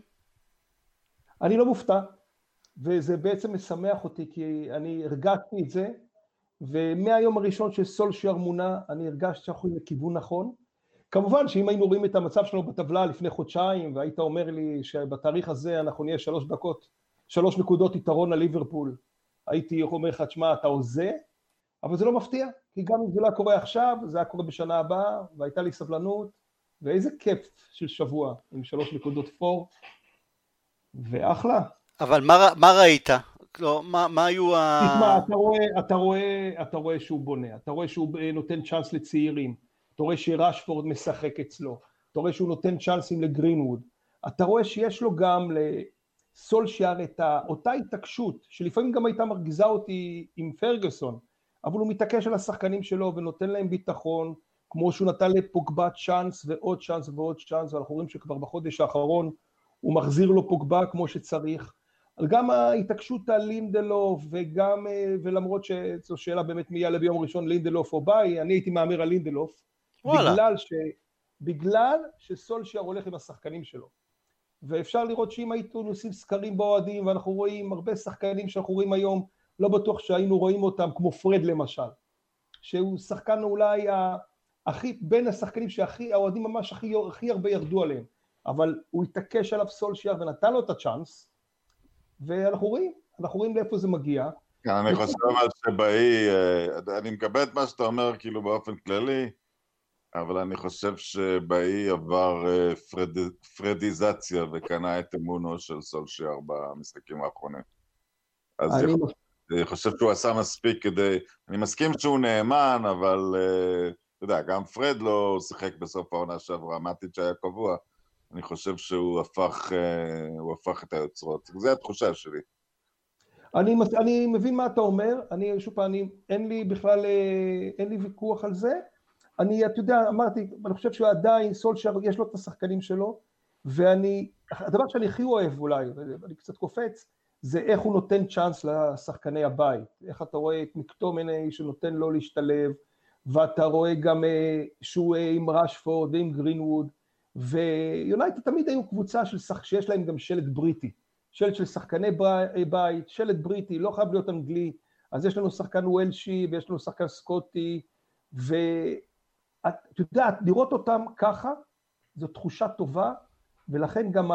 אני לא מופתע, וזה בעצם משמח אותי, כי אני הרגשתי את זה, ומהיום הראשון של סולשייר מונה, אני הרגשתי שאנחנו לכיוון נכון. כמובן שאם היינו רואים את המצב שלנו בטבלה לפני חודשיים, והיית אומר לי שבתאריך הזה אנחנו נהיה שלוש דקות, שלוש נקודות יתרון על ליברפול, הייתי אומר לך, תשמע, אתה הוזה, אבל זה לא מפתיע, כי גם אם זה לא קורה עכשיו, זה היה קורה בשנה הבאה, והייתה לי סבלנות, ואיזה כיף של שבוע עם שלוש נקודות פור, ואחלה. אבל מה, מה ראית? לא, מה, מה היו ה... תשמע, אתה רואה, אתה, רואה, אתה רואה שהוא בונה, אתה רואה שהוא נותן צ'אנס לצעירים, אתה רואה שרשפורד משחק אצלו, אתה רואה שהוא נותן צ'אנסים לגרינווד, אתה רואה שיש לו גם לסולשיאר את אותה התעקשות, שלפעמים גם הייתה מרגיזה אותי עם פרגוסון, אבל הוא מתעקש על השחקנים שלו ונותן להם ביטחון, כמו שהוא נתן לפוגבה צ'אנס ועוד צ'אנס ועוד צ'אנס, ואנחנו רואים שכבר בחודש האחרון הוא מחזיר לו פוגבה כמו שצריך. גם ההתעקשות על לינדלוף, וגם, אה, ולמרות שזו שאלה באמת מי יעלה ביום ראשון, לינדלוף או ביי, אני הייתי מהמר על לינדלוף, וואלה. בגלל, ש, בגלל שסולשייר הולך עם השחקנים שלו. ואפשר לראות שאם היינו עושים סקרים באוהדים, ואנחנו רואים הרבה שחקנים שאנחנו רואים היום, לא בטוח שהיינו רואים אותם, כמו פרד למשל, שהוא שחקן אולי הכי, בין השחקנים שהכי, האוהדים ממש הכי, הכי הרבה ירדו עליהם, אבל הוא התעקש עליו סולשייר ונתן לו את הצ'אנס, ואנחנו רואים, אנחנו רואים לאיפה זה מגיע. כן, אני חושב על שבאי, אה, אני מקבל את מה שאתה אומר כאילו באופן כללי, אבל אני חושב שבאי עבר אה, פרד, פרדיזציה וקנה את אמונו של סולשיאר במשחקים האחרונים. אז אני יכול, אני חושב שהוא עשה מספיק כדי... אני מסכים שהוא נאמן, אבל אה, אתה יודע, גם פרד לא שיחק בסוף העונה שעברה, מטיץ' היה קבוע. אני חושב שהוא הפך, אה, הפך את היוצרות. זו התחושה שלי. אני, אני מבין מה אתה אומר, אני שוב פעם, אין לי בכלל, אין לי ויכוח על זה. אני, אתה יודע, אמרתי, אני חושב שהוא עדיין, סולשר, יש לו את השחקנים שלו, ואני, הדבר שאני הכי אוהב אולי, אני קצת קופץ, זה איך הוא נותן צ'אנס לשחקני הבית, איך אתה רואה את מקטומני שנותן לו להשתלב, ואתה רואה גם אה, שהוא אה, עם רשפורד ועם גרינווד, ויונייטד תמיד היו קבוצה של שח... שיש להם גם שלט בריטי, שלט של שחקני בית, שלט בריטי, לא חייב להיות אנגלי, אז יש לנו שחקן וולשי ויש לנו שחקן סקוטי, ו... את יודעת, לראות אותם ככה, זו תחושה טובה, ולכן גם.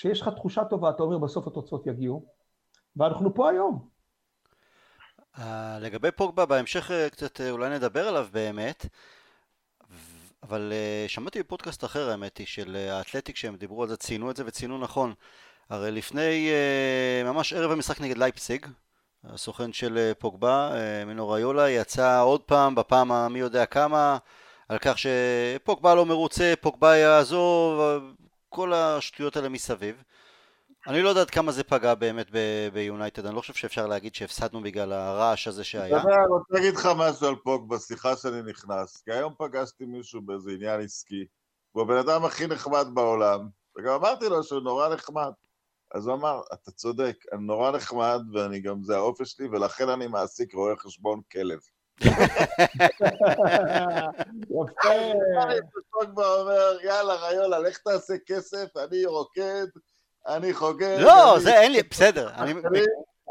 כשיש לך תחושה טובה, אתה אומר בסוף התוצאות יגיעו, ואנחנו פה היום. Uh, לגבי פוגבה, בהמשך uh, קצת uh, אולי נדבר עליו באמת, אבל uh, שמעתי בפודקאסט אחר האמת היא, של האתלטיק שהם דיברו על זה, ציינו את זה וציינו נכון. הרי לפני, uh, ממש ערב המשחק נגד לייפסיג, הסוכן של פוגבה, מינו ריולה, יצא עוד פעם, בפעם המי יודע כמה, על כך שפוגבה לא מרוצה, פוגבה יעזוב, כל השטויות האלה מסביב. אני לא יודעת כמה זה פגע באמת ביונייטד, אני לא חושב שאפשר להגיד שהפסדנו בגלל הרעש הזה שהיה. יודע, אני רוצה להגיד לך משהו על פוגבה, סליחה שאני נכנס, כי היום פגשתי מישהו באיזה עניין עסקי, הוא הבן אדם הכי נחמד בעולם, וגם אמרתי לו שהוא נורא נחמד. אז הוא אמר, אתה צודק, אני נורא נחמד, ואני גם, זה האופי שלי, ולכן אני מעסיק רואה חשבון כלב. יפה. אומר, יאללה ריולה, לך תעשה כסף, אני רוקד, אני חוגג. לא, זה אין לי, בסדר.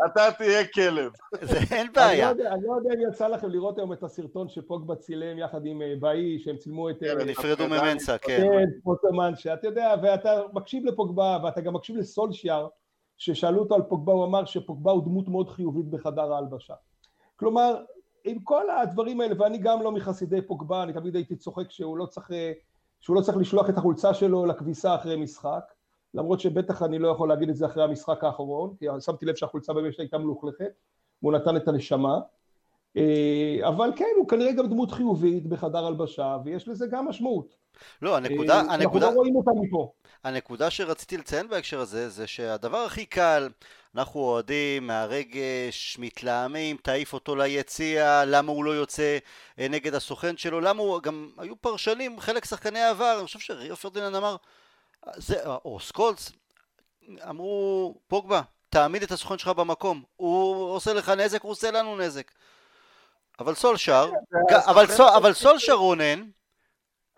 אתה תהיה כלב. אין בעיה. לא אני לא יודע אם יצא לכם לראות היום את הסרטון שפוגבה צילם יחד עם אה, באי, שהם צילמו את... כן, נפרדו ממנסה, כן. כן, פוטומן, שאתה יודע, ואתה מקשיב לפוגבה, ואתה גם מקשיב לסולשיאר, ששאלו אותו על פוגבה, הוא אמר שפוגבה הוא דמות מאוד חיובית בחדר ההלבשה. כלומר, עם כל הדברים האלה, ואני גם לא מחסידי פוגבה, אני תמיד הייתי צוחק שהוא לא צריך, שהוא לא צריך לשלוח את החולצה שלו לכביסה אחרי משחק, למרות שבטח אני לא יכול להגיד את זה אחרי המשחק האחרון, כי שמתי לב שהחולצה באמת הייתה מלוכלכת, והוא נתן את הנשמה, אבל כן, הוא כנראה גם דמות חיובית בחדר הלבשה, ויש לזה גם משמעות. לא, הנקודה, אה, אנחנו הנקודה, לא רואים אותה מפה. הנקודה שרציתי לציין בהקשר הזה, זה שהדבר הכי קל, אנחנו אוהדים מהרגש, מתלהמים, תעיף אותו ליציע, למה הוא לא יוצא אה, נגד הסוכן שלו, למה הוא, גם היו פרשנים, חלק שחקני העבר, אני חושב שריו פרדיננד אמר, זה, או סקולס, אמרו, פוגבה, תעמיד את הסוכן שלך במקום, הוא עושה לך נזק, הוא עושה לנו נזק. אבל סולשר, כן, אבל, סול, אבל סולשר רונן,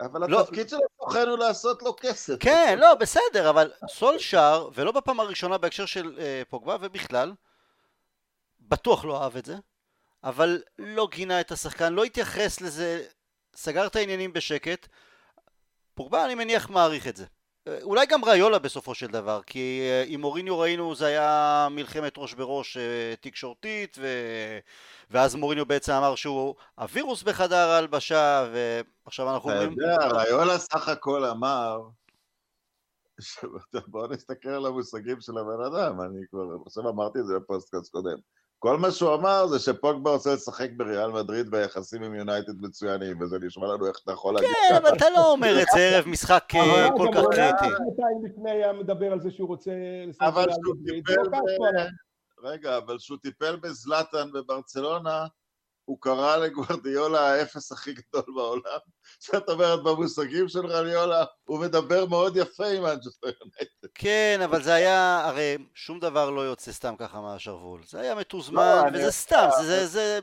אבל לא- התפקיד של הסוכן הוא לעשות לו כסף. כן, לא, בסדר, אבל סולשר, ולא בפעם הראשונה בהקשר של אה, פוגבה, ובכלל, בטוח לא אהב את זה, אבל לא גינה את השחקן, לא התייחס לזה, סגר את העניינים בשקט. פוגבה, אני מניח, מעריך את זה. אה, אולי גם ריולה בסופו של דבר, כי אה, עם מוריניו ראינו זה היה מלחמת ראש בראש אה, תקשורתית, ו... ואז מוריניו בעצם אמר שהוא הווירוס בחדר ההלבשה, ועכשיו אנחנו אתה אומרים... יודע, ריולה סך הכל אמר, ש- בוא נסתכל על המושגים של הבן אדם, אני כבר, עכשיו אמרתי את זה בפודקאסט קודם. כל מה שהוא אמר זה שפוגבה רוצה לשחק בריאל מדריד והיחסים עם יונייטד מצוינים, וזה נשמע לנו איך אתה יכול להגיד כן, אבל אתה לא אומר את זה *laughs* ערב משחק אה, כל כך הוא היה קריטי. שנתיים לפני היה מדבר על זה שהוא רוצה לשחק אבל בריאל מדריד, לא. רגע, אבל שהוא טיפל בזלאטן בברצלונה, הוא קרא לגוורדיולה האפס הכי גדול בעולם. זאת אומרת, במושגים של רניולה, הוא מדבר מאוד יפה עם מנצ'סטר יונייטד. כן, אבל זה היה, הרי שום דבר לא יוצא סתם ככה מהשרוול. זה היה לא, מתוזמן, אני וזה סתם, זה, זה, זה,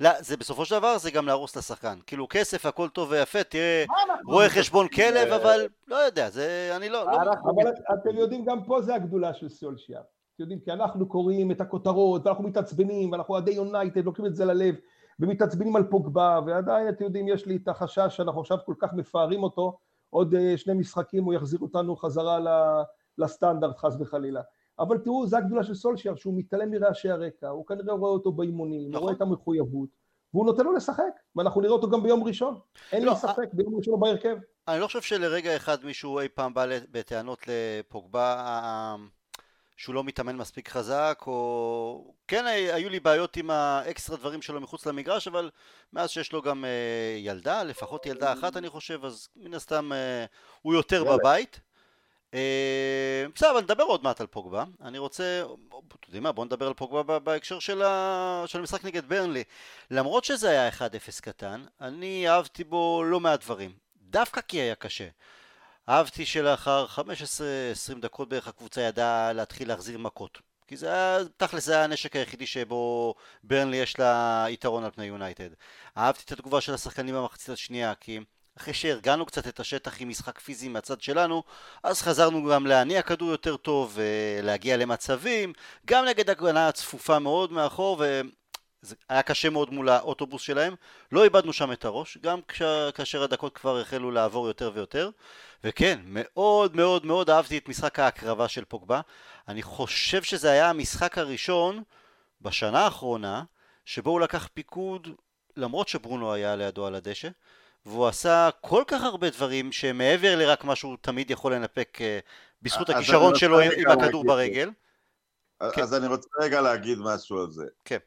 לא, זה בסופו של דבר זה גם להרוס לשחקן. כאילו כסף, הכל טוב ויפה, תראה, רואה חשבון כלב, אבל לא יודע, זה, אני לא, לא, אבל את- אתם יודעים, גם פה זה הגדולה של סולשיאר. אתם יודעים, כי אנחנו קוראים את הכותרות, ואנחנו מתעצבנים, ואנחנו אוהדי יונייטד, לוקחים את זה ללב, ומתעצבנים על פוגבה, ועדיין, אתם יודעים, יש לי את החשש שאנחנו עכשיו כל כך מפארים אותו, עוד אה, שני משחקים הוא יחזיר אותנו חזרה לסטנדרט, חס וחלילה. אבל תראו, זו הגדולה של סולשיאר, שהוא מתעלם מרעשי הרקע, הוא כנראה רואה אותו באימונים, נכון. הוא רואה את המחויבות, והוא נותן לו לשחק, ואנחנו נראה אותו גם ביום ראשון. אין לא, לי ספק, ביום ראשון הוא בהרכב. אני לא חושב שלרגע אחד מישהו אי פעם בא בטענות לפוגבה אה, שהוא לא מתאמן מספיק חזק, או... כן, היו לי בעיות עם האקסטרה דברים שלו מחוץ למגרש, אבל מאז שיש לו גם אה, ילדה, לפחות ילדה אחת אני חושב, אז מן הסתם אה, הוא יותר ילד. בבית. אה, בסדר, אבל נדבר עוד מעט על פוגבה. אני רוצה, אתם יודעים מה, בואו נדבר על פוגבה בהקשר של, ה... של המשחק נגד ברנלי. למרות שזה היה 1-0 קטן, אני אהבתי בו לא מעט דברים. דווקא כי היה קשה. אהבתי שלאחר 15-20 דקות בערך הקבוצה ידעה להתחיל להחזיר מכות. כי זה היה, תכל'ס זה היה הנשק היחידי שבו ברנלי יש לה יתרון על פני יונייטד. אהבתי את התגובה של השחקנים במחצית השנייה, כי אחרי שהרגענו קצת את השטח עם משחק פיזי מהצד שלנו, אז חזרנו גם להניע כדור יותר טוב, ולהגיע למצבים, גם נגד הגנה צפופה מאוד מאחור, וזה היה קשה מאוד מול האוטובוס שלהם. לא איבדנו שם את הראש, גם כש... כאשר הדקות כבר החלו לעבור יותר ויותר. וכן, מאוד מאוד מאוד אהבתי את משחק ההקרבה של פוגבה. אני חושב שזה היה המשחק הראשון בשנה האחרונה, שבו הוא לקח פיקוד, למרות שברונו היה לידו על הדשא. והוא עשה כל כך הרבה דברים שמעבר לרק מה שהוא תמיד יכול לנפק אה, בזכות אז הכישרון שלו עם הכדור ברגל. כן. אז אני רוצה רגע להגיד משהו על זה. כן.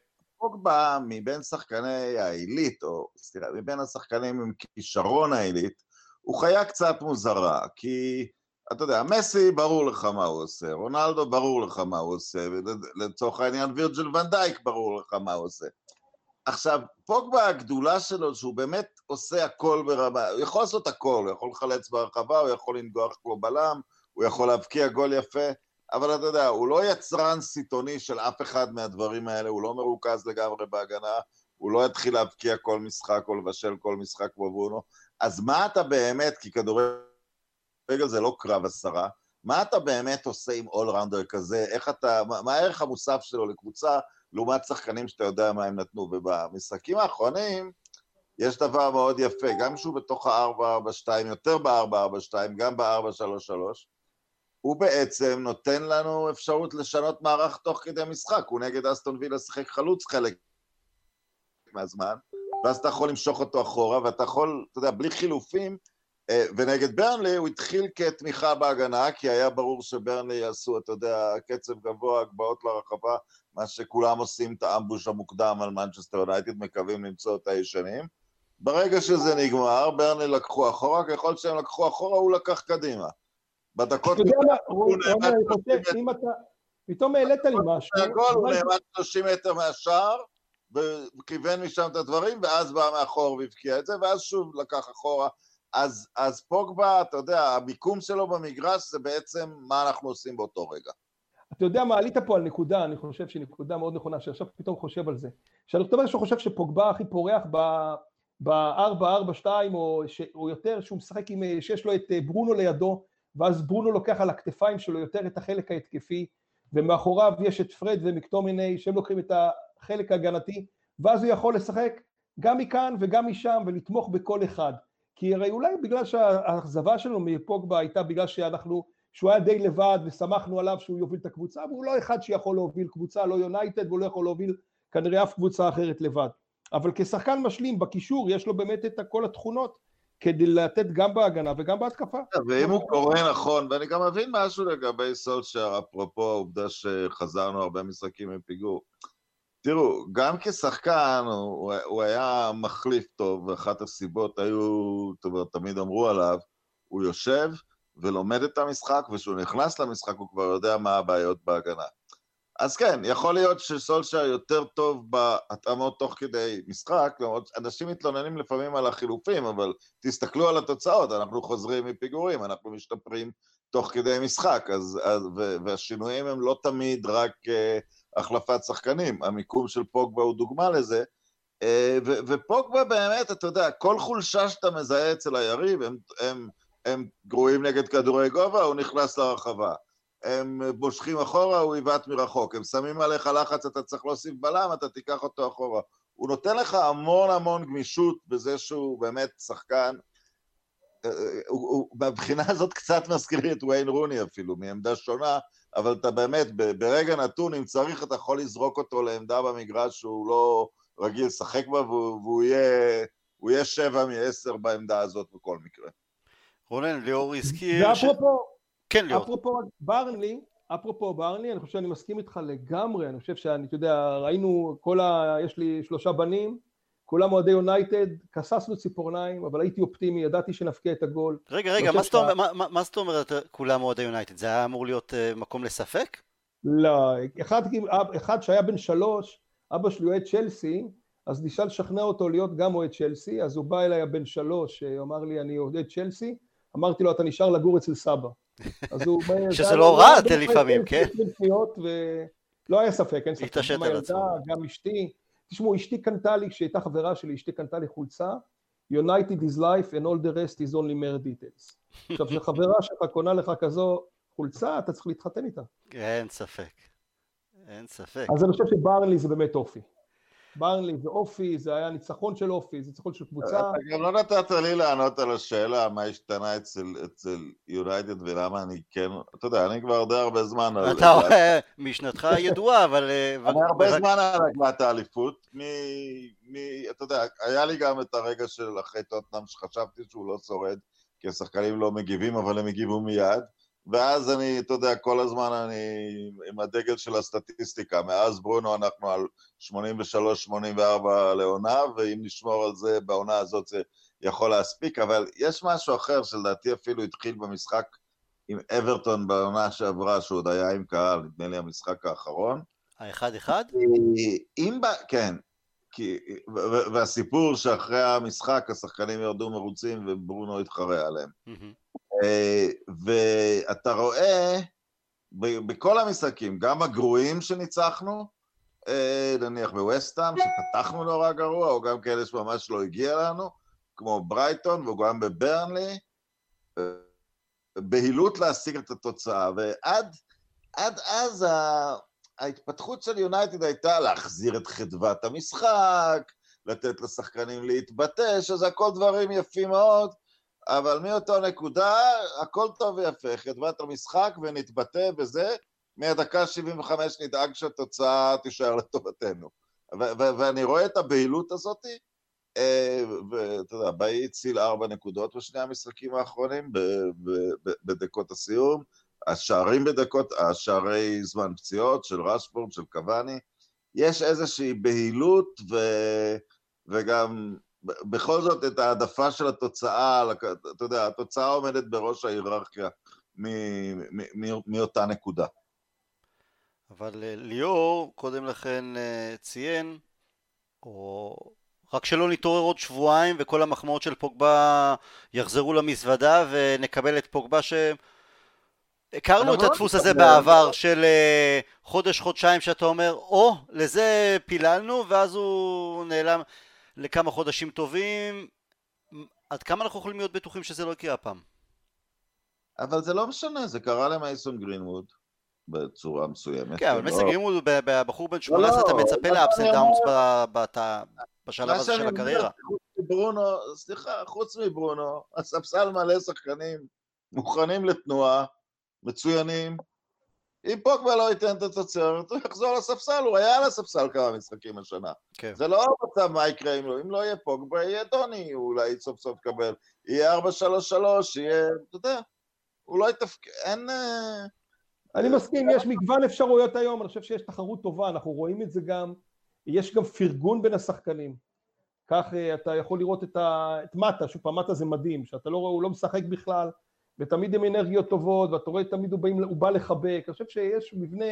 פוגבה מבין שחקני העילית, או סליחה, מבין השחקנים עם כישרון העילית, הוא חיה קצת מוזרה, כי אתה יודע, מסי ברור לך מה הוא עושה, רונלדו ברור לך מה הוא עושה, ולצורך העניין וירג'ל ונדייק ברור לך מה הוא עושה. עכשיו, פוגבה הגדולה שלו, שהוא באמת עושה הכל ברמה, הוא יכול לעשות הכל, הוא יכול לחלץ ברחבה, הוא יכול לנגוח כמו בלם, הוא יכול להבקיע גול יפה, אבל אתה יודע, הוא לא יצרן סיטוני של אף אחד מהדברים האלה, הוא לא מרוכז לגמרי בהגנה, הוא לא יתחיל להבקיע כל משחק או לבשל כל משחק כמו ברונו. אז מה אתה באמת, כי כדורגל זה לא קרב עשרה, מה אתה באמת עושה עם אולראונדר כזה? איך אתה, מה, הערך המוסף שלו לקבוצה לעומת שחקנים שאתה יודע מה הם נתנו? ובמשחקים האחרונים יש דבר מאוד יפה, גם כשהוא בתוך ה-442, יותר ב-442, גם ב-433, הוא בעצם נותן לנו אפשרות לשנות מערך תוך כדי משחק, הוא נגד אסטון וילה שיחק חלוץ חלק מהזמן, ואז אתה יכול למשוך אותו אחורה, ואתה יכול, אתה יודע, בלי חילופים, אה, ונגד ברנלי הוא התחיל כתמיכה בהגנה, כי היה ברור שברנלי יעשו, אתה יודע, קצב גבוה, הגבהות לרחבה, מה שכולם עושים את האמבוש המוקדם על מנצ'סטר יונייטד, מקווים למצוא את הישנים. ברגע שזה נגמר, ברנלי לקחו אחורה, ככל שהם לקחו אחורה, הוא לקח קדימה. בדקות... אתה יודע מה, רוני, אני חושב, אם אתה... פתאום העלית לי משהו. הוא נעמד 30 מטר מהשער, וכיוון משם את הדברים, ואז בא מאחור והבקיע את זה, ואז שוב לקח אחורה. אז, אז פוגבה, אתה יודע, המיקום שלו במגרש זה בעצם מה אנחנו עושים באותו רגע. אתה יודע מה, עלית פה על נקודה, אני חושב שהיא נקודה מאוד נכונה, שעכשיו פתאום חושב על זה. שאני אומר שהוא חושב שפוגבה הכי פורח ב-4-4-2, או, או יותר, שהוא משחק עם, שיש לו את אה, ברונו לידו, ואז ברונו לוקח על הכתפיים שלו יותר את החלק ההתקפי, ומאחוריו יש את פרד ומקטומיני, שהם לוקחים את החלק ההגנתי, ואז הוא יכול לשחק גם מכאן וגם משם, ולתמוך בכל אחד. כי הרי אולי בגלל שהאכזבה שלנו מפוגבה הייתה בגלל שאנחנו, שהוא היה די לבד וסמכנו עליו שהוא יוביל את הקבוצה, והוא לא אחד שיכול להוביל קבוצה, לא יונייטד, והוא לא יכול להוביל כנראה אף קבוצה אחרת לבד. אבל כשחקן משלים בקישור יש לו באמת את כל התכונות כדי לתת גם בהגנה וגם בהתקפה. ואם הוא קורא נכון, ואני גם מבין משהו לגבי סולשר, אפרופו העובדה שחזרנו הרבה משחקים עם פיגור. תראו, גם כשחקן הוא, הוא היה מחליף טוב, ואחת הסיבות היו, אומרת, תמיד אמרו עליו, הוא יושב ולומד את המשחק, וכשהוא נכנס למשחק הוא כבר יודע מה הבעיות בהגנה. אז כן, יכול להיות שסולשר יותר טוב בהתאמות תוך כדי משחק, למרות אנשים מתלוננים לפעמים על החילופים, אבל תסתכלו על התוצאות, אנחנו חוזרים מפיגורים, אנחנו משתפרים תוך כדי משחק, אז, אז, והשינויים הם לא תמיד רק uh, החלפת שחקנים, המיקום של פוגבה הוא דוגמה לזה, uh, ו, ופוגבה באמת, אתה יודע, כל חולשה שאתה מזהה אצל היריב, הם, הם, הם גרועים נגד כדורי גובה, הוא נכנס לרחבה. הם מושכים אחורה, הוא יבעט מרחוק. הם שמים עליך לחץ, אתה צריך להוסיף בלם, אתה תיקח אותו אחורה. הוא נותן לך המון המון גמישות בזה שהוא באמת שחקן. אה, אה, הוא, הוא, מהבחינה הזאת קצת מזכיר לי את ויין רוני אפילו, מעמדה שונה, אבל אתה באמת, ברגע נתון, אם צריך, אתה יכול לזרוק אותו לעמדה במגרש שהוא לא רגיל לשחק בה, והוא, והוא יהיה, יהיה שבע מעשר בעמדה הזאת בכל מקרה. רונן, ליאור הזכיר... ואפרופו, כן, ליאור. אפרופו ברנלי, אפרופו ברנלי, אני חושב שאני מסכים איתך לגמרי, אני חושב שאני, אתה יודע, ראינו, כל ה... יש לי שלושה בנים, כולם אוהדי יונייטד, כססנו ציפורניים, אבל הייתי אופטימי, ידעתי שנפקיע את הגול. רגע, רגע, מה זאת, שה... מה, מה זאת אומרת כולם אוהדי יונייטד? זה היה אמור להיות uh, מקום לספק? לא, אחד, אחד שהיה בן שלוש, אבא שלי אוהד צ'לסי, אז ניסה לשכנע אותו להיות גם אוהד צ'לסי, אז הוא בא אליי הבן שלוש, הוא אמר לי אני אוהד צ'לסי, אמרתי לו אתה נשאר לגור אצל סבא. אז הוא... *laughs* שזה לא רע לפעמים, כן? לא היה ספק, אין ספק. התעשת על עצמו. גם אשתי, תשמעו, אשתי קנתה לי, כשהייתה חברה שלי, אשתי קנתה לי חולצה, United is life and all the rest is only mere details. *laughs* עכשיו, כשחברה שלך קונה לך כזו חולצה, אתה צריך להתחתן איתה. אין ספק. אין ספק. אז אני חושב שברנלי זה באמת אופי. ברנלי זה אופי, זה היה ניצחון של אופי, זה ניצחון של קבוצה. אתה גם לא נתת לי לענות על השאלה מה השתנה אצל, יונייטד ולמה אני כן, אתה יודע, אני כבר די הרבה זמן... אתה רואה, משנתך ידועה, אבל... אה, אני הרבה זמן על הגמת האליפות. אתה יודע, היה לי גם את הרגע של אחרי טוטנאם שחשבתי שהוא לא שורד, כי השחקנים לא מגיבים, אבל הם הגיבו מיד. ואז אני, אתה יודע, כל הזמן אני עם הדגל של הסטטיסטיקה. מאז ברונו אנחנו על 83-84 לעונה, ואם נשמור על זה בעונה הזאת זה יכול להספיק, אבל יש משהו אחר שלדעתי אפילו התחיל במשחק עם אברטון בעונה שעברה, שהוא עוד היה עם קהל, נדמה לי המשחק האחרון. האחד-אחד? אם, כן, כי, והסיפור שאחרי המשחק השחקנים ירדו מרוצים וברונו התחרה עליהם. Mm-hmm. ואתה רואה בכל המשחקים, גם הגרועים שניצחנו, אה, נניח בווסטהאם, שפתחנו נורא גרוע, או גם כאלה שממש לא הגיע לנו, כמו ברייטון וגם בברנלי, בהילות להשיג את התוצאה, ועד עד אז. ההתפתחות של יונייטד הייתה להחזיר את חדוות המשחק, לתת לשחקנים להתבטא, שזה הכל דברים יפים מאוד, אבל מאותו נקודה הכל טוב ויפה, חדוות המשחק ונתבטא וזה, מהדקה 75 נדאג שהתוצאה תישאר לטובתנו. ואני רואה את הבהילות הזאת, אה, ואתה יודע, באי הציל ארבע נקודות בשני המשחקים האחרונים בדקות הסיום, השערים בדקות, השערי זמן פציעות של רשפורד, של קוואני, יש איזושהי בהילות ו... וגם בכל זאת את העדפה של התוצאה, אתה יודע, התוצאה עומדת בראש ההיררכיה מאותה נקודה. אבל אה, ליאור קודם לכן אה, ציין, או רק שלא נתעורר עוד שבועיים וכל המחמאות של פוגבה יחזרו למזוודה ונקבל את פוגבה ש... הכרנו את הדפוס הזה בעבר של אה, חודש חודשיים שאתה אומר או לזה פיללנו ואז הוא נעלם לכמה חודשים טובים עד כמה אנחנו יכולים להיות בטוחים שזה לא יקרה הפעם? אבל זה לא משנה, זה קרה למייסון גרינווד בצורה מסוימת. כן, אבל מייסון לא- גרינווד הוא בחור בן 18, אתה מצפה ל ups and downs בשלב הזה של הקריירה. ברונו, סליחה, חוץ מברונו, הספסל מלא שחקנים מוכנים לתנועה, מצוינים. אם פוגבה לא ייתן את התוצרת, הוא יחזור לספסל, הוא היה על הספסל כמה משחקים השנה. כן. זה לא המצב מה יקרה אם לא, אם לא יהיה פוגבה, יהיה דוני, הוא אולי סוף סוף יקבל. יהיה 4-3-3, יהיה, אתה יודע, הוא לא יתפקד, אין... אה, אני מסכים, יש מגוון אפשרויות היום, אני חושב שיש תחרות טובה, אנחנו רואים את זה גם, יש גם פרגון בין השחקנים. כך אה, אתה יכול לראות את, ה... את מטה, שוב פעם מטה זה מדהים, שאתה לא רואה, הוא לא משחק בכלל, ותמיד עם אנרגיות טובות, ואתה רואה תמיד הוא, באים, הוא בא לחבק, אני חושב שיש מבנה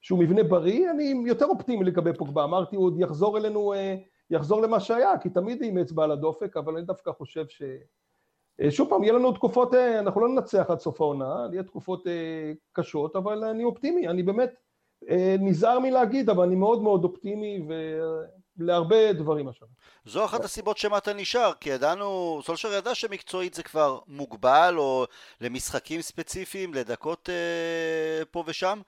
שהוא מבנה בריא, אני יותר אופטימי לגבי פוגבה, אמרתי הוא עוד יחזור אלינו, אה, יחזור למה שהיה, כי תמיד עם אצבע על הדופק, אבל אני דווקא חושב ש... אה, שוב פעם, יהיה לנו תקופות, אה, אנחנו לא ננצח עד סוף העונה, יהיה תקופות קשות, אבל אני אופטימי, אני באמת נזהר מלהגיד, אבל אני מאוד מאוד אופטימי, להרבה דברים השנה. זו אחת הסיבות שמטה נשאר, כי ידענו, סולשר ידע שמקצועית זה כבר מוגבל, או למשחקים ספציפיים, לדקות אה, פה ושם,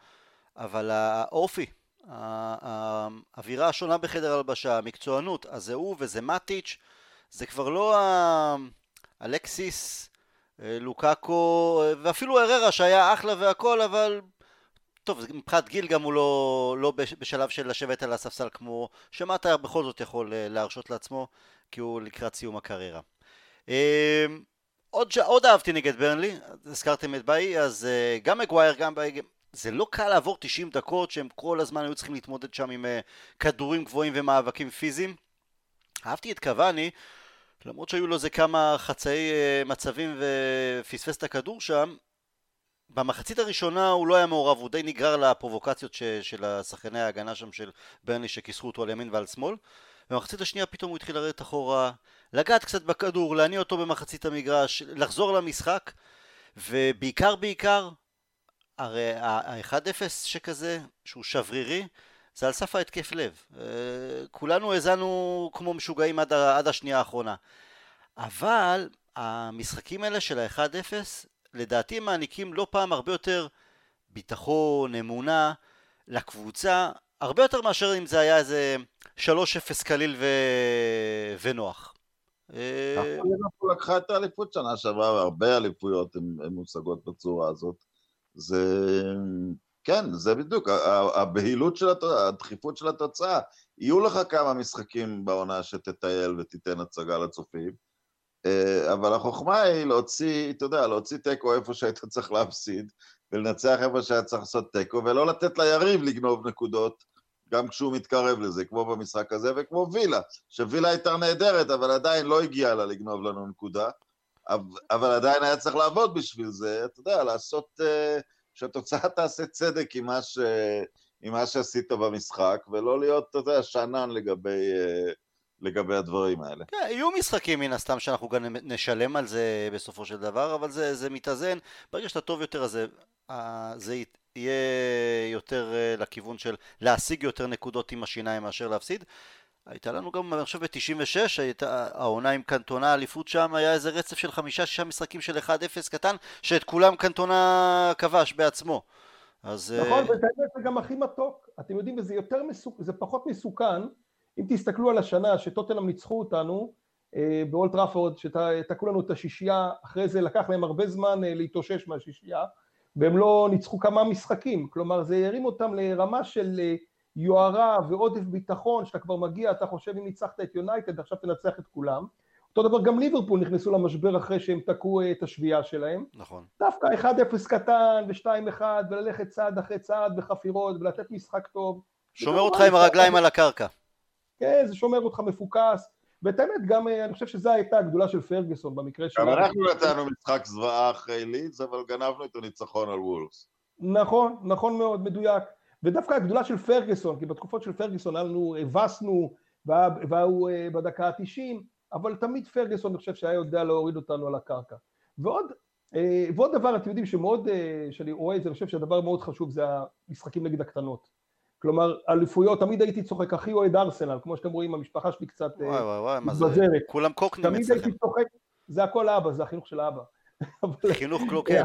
אבל האופי, האווירה השונה בחדר הלבשה, המקצוענות, אז זה הוא וזה מטיץ', זה כבר לא אלקסיס, אה, לוקאקו, אה, ואפילו אררה שהיה אחלה והכל, אבל טוב, מבחינת גיל גם הוא לא, לא בשלב של לשבת על הספסל כמו שמטה בכל זאת יכול אה, להרשות לעצמו כי הוא לקראת סיום הקריירה. אמ, עוד, עוד אהבתי נגד ברנלי, הזכרתם את באי, אז אה, גם מגווייר, גם באי, זה לא קל לעבור 90 דקות שהם כל הזמן היו צריכים להתמודד שם עם אה, כדורים גבוהים ומאבקים פיזיים. אהבתי את קוואני, למרות שהיו לו איזה כמה חצאי מצבים ופספס את הכדור שם, במחצית הראשונה הוא לא היה מעורב, הוא די נגרר לפרובוקציות ש, של השחקני ההגנה שם של ברני שכיסחו אותו על ימין ועל שמאל במחצית השנייה פתאום הוא התחיל לרדת אחורה, לגעת קצת בכדור, להניע אותו במחצית המגרש, לחזור למשחק ובעיקר בעיקר הרי ה-1-0 שכזה, שהוא שברירי, זה על סף ההתקף לב. אה, כולנו האזנו כמו משוגעים עד, עד השנייה האחרונה. אבל המשחקים האלה של ה-1-0 לדעתי מעניקים לא פעם הרבה יותר ביטחון, אמונה לקבוצה, הרבה יותר מאשר אם זה היה איזה 3-0 קליל ו... ונוח. הפועל לקחה את האליפות שנה שעברה, והרבה אליפויות הן מושגות בצורה הזאת. זה... כן, זה בדיוק, הבהילות של התוצאה, הדחיפות של התוצאה. יהיו לך כמה משחקים בעונה שתטייל ותיתן הצגה לצופים. אה, אבל החוכמה היא להוציא, אתה יודע, להוציא תיקו איפה שהיית צריך להפסיד, ולנצח איפה שהיה צריך לעשות תיקו, ולא לתת ליריב לגנוב נקודות, גם כשהוא מתקרב לזה, כמו במשחק הזה, וכמו וילה, שווילה הייתה נהדרת, אבל עדיין לא הגיעה לה לגנוב לנו נקודה, אבל עדיין היה צריך לעבוד בשביל זה, אתה יודע, לעשות, אה, שהתוצאה תעשה צדק עם מה, ש... עם מה שעשית במשחק, ולא להיות, אתה יודע, שאנן לגבי... אה, לגבי הדברים האלה. כן, יהיו משחקים מן הסתם שאנחנו גם נשלם על זה בסופו של דבר, אבל זה, זה מתאזן. ברגע שאתה טוב יותר, אז זה, זה יהיה יותר אה, לכיוון של להשיג יותר נקודות עם השיניים מאשר להפסיד. הייתה לנו גם, אני חושב ב-96, הייתה העונה עם קנטונה, האליפות שם, היה איזה רצף של חמישה-שישה משחקים של 1-0 קטן, שאת כולם קנטונה כבש בעצמו. אז... נכון, אה, ואת האמת זה גם הכי מתוק. אתם יודעים, וזה יותר מסוכן, זה פחות מסוכן, אם תסתכלו על השנה שטוטנאם ניצחו אותנו אה, באולט ראפורד, שתקעו לנו את השישייה, אחרי זה לקח להם הרבה זמן אה, להתאושש מהשישייה, והם לא ניצחו כמה משחקים. כלומר, זה הרים אותם לרמה של... אה, יוהרה ועודף ביטחון, שאתה כבר מגיע, אתה חושב אם ניצחת את יונייטד, עכשיו תנצח את כולם. אותו דבר גם ליברפול נכנסו למשבר אחרי שהם תקעו את השביעייה שלהם. נכון. דווקא 1-0 קטן ו-2-1 וללכת צעד אחרי צעד בחפירות ולתת משחק טוב. שומר אותך עם הרגליים על הקרקע. כן, זה שומר אותך מפוקס. ואת האמת, גם אה, אני חושב שזו הייתה הגדולה של פרגוסון במקרה שלנו. גם אנחנו נתנו משחק זוועה אחרי לידס, אבל גנבנו את הניצחון על וולס. נכון, נכון מאוד, מדויק. ודווקא הגדולה של פרגוסון, כי בתקופות של פרגוסון לנו, הבסנו, והוא אה, בדקה ה-90, אבל תמיד פרגוסון, אני חושב שהיה יודע להוריד אותנו על הקרקע. ועוד, אה, ועוד דבר, אתם יודעים, שמאוד, שאני רואה את זה, אני חושב שהדבר מאוד חשוב זה המשחקים נגד הקטנות. כלומר, אליפויות, תמיד הייתי צוחק, הכי אוהד ארסנל, כמו שאתם רואים, המשפחה שלי קצת מתבזרת. וואי וואי וואי, מה זה, כולם קוקנים אצלכם. תמיד הייתי צוחק, זה הכל אבא, זה החינוך של האבא. *laughs* חינוך קלוקל.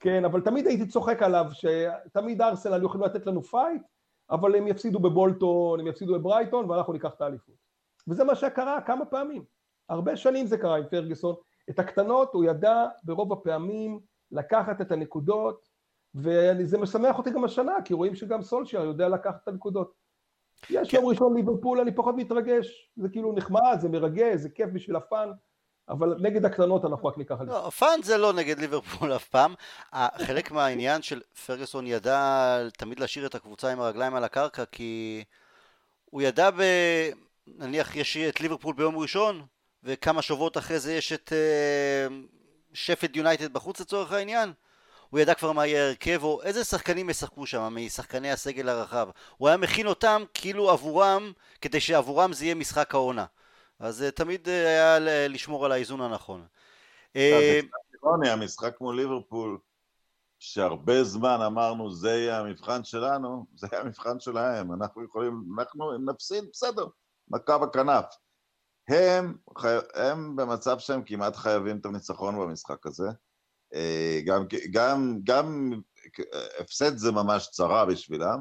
כן, אבל תמיד הייתי צוחק עליו, שתמיד ארסנל יכולים לתת לנו פייט, אבל הם יפסידו בבולטון, הם יפסידו בברייטון, ואנחנו ניקח את האליפות. וזה מה שקרה כמה פעמים. הרבה שנים זה קרה עם פרגוסון. את הקטנות הוא ידע ברוב הפעמים לקחת את הנקודות, וזה משמח אותי גם השנה, כי רואים שגם סולשייר יודע לקחת את הנקודות. יש יום ראשון ליברפול, אני פחות מתרגש, זה כאילו נחמד, זה מרגש, זה כיף בשביל הפאן, אבל נגד הקטנות אנחנו רק ניקח על זה. לא, פאנט זה לא נגד ליברפול אף פעם. חלק *laughs* מהעניין של פרגוסון ידע תמיד להשאיר את הקבוצה עם הרגליים על הקרקע, כי הוא ידע ב... נניח יש את ליברפול ביום ראשון, וכמה שבועות אחרי זה יש את uh, שפט יונייטד בחוץ לצורך העניין. הוא ידע כבר מה יהיה הרכב, או איזה שחקנים ישחקו שם משחקני הסגל הרחב. הוא היה מכין אותם כאילו עבורם, כדי שעבורם זה יהיה משחק העונה. אז uh, תמיד uh, היה לשמור על האיזון הנכון. אה, המשחק מול ליברפול, שהרבה זמן אמרנו זה יהיה המבחן שלנו, זה היה המבחן שלהם, אנחנו יכולים, אנחנו נפסיד, בסדר, מכה בכנף. הם, הם במצב שהם כמעט חייבים את הניצחון במשחק הזה. גם, גם, גם הפסד זה ממש צרה בשבילם,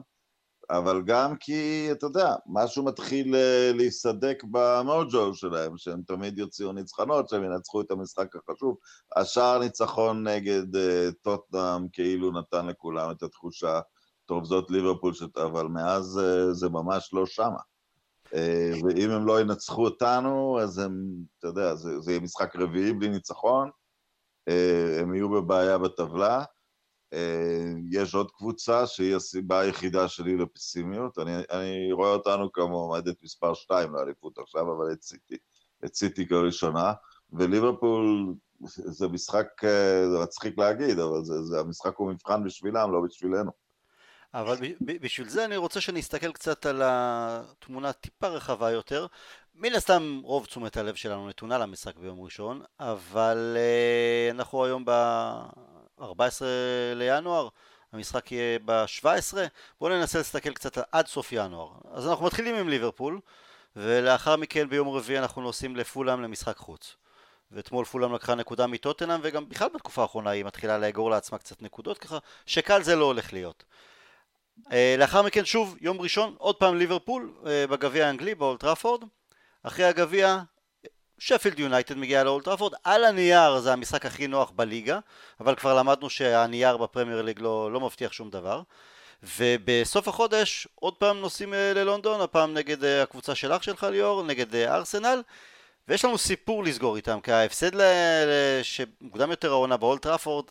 אבל גם כי, אתה יודע, משהו מתחיל אה, להיסדק במוג'ו שלהם, שהם תמיד יוציאו ניצחונות, שהם ינצחו את המשחק החשוב. השער ניצחון נגד uh, טוטנאם כאילו נתן לכולם את התחושה, טוב, זאת ליברפול, שת... אבל מאז זה ממש לא שמה. ואם הם לא ינצחו אותנו, אז הם, אתה יודע, זה, זה יהיה משחק רביעי בלי ניצחון, הם יהיו בבעיה בטבלה. אה, יש עוד קבוצה שהיא הסיבה היחידה שלי לפסימיות, אני, אני רואה אותנו כמועמדת מספר 2 לאליפות עכשיו, אבל את סיטי, את סיטי כראשונה, וליברפול זה משחק, אה, זה מצחיק להגיד, אבל זה, זה, המשחק הוא מבחן בשבילם, לא בשבילנו. אבל בשביל זה אני רוצה שנסתכל קצת על התמונה טיפה רחבה יותר. מן הסתם רוב תשומת הלב שלנו נתונה למשחק ביום ראשון, אבל uh, אנחנו היום ב... 14 לינואר, המשחק יהיה ב-17, בואו ננסה להסתכל קצת עד סוף ינואר. אז אנחנו מתחילים עם ליברפול, ולאחר מכן ביום רביעי אנחנו נוסעים לפולאם למשחק חוץ. ואתמול פולאם לקחה נקודה מטוטנאם, וגם בכלל בתקופה האחרונה היא מתחילה לאגור לעצמה קצת נקודות, ככה שקל זה לא הולך להיות. Uh, לאחר מכן שוב, יום ראשון, עוד פעם ליברפול uh, בגביע האנגלי באולד טראפורד. אחרי הגביע, שפילד יונייטד מגיע לאולד טראפורד, על הנייר זה המשחק הכי נוח בליגה, אבל כבר למדנו שהנייר בפרמייר ליג לא, לא מבטיח שום דבר. ובסוף החודש עוד פעם נוסעים אה, ללונדון, הפעם נגד אה, הקבוצה של אח שלך ליאור, נגד אה, ארסנל, ויש לנו סיפור לסגור איתם, כי ההפסד שמוקדם יותר העונה באולד טראפורד,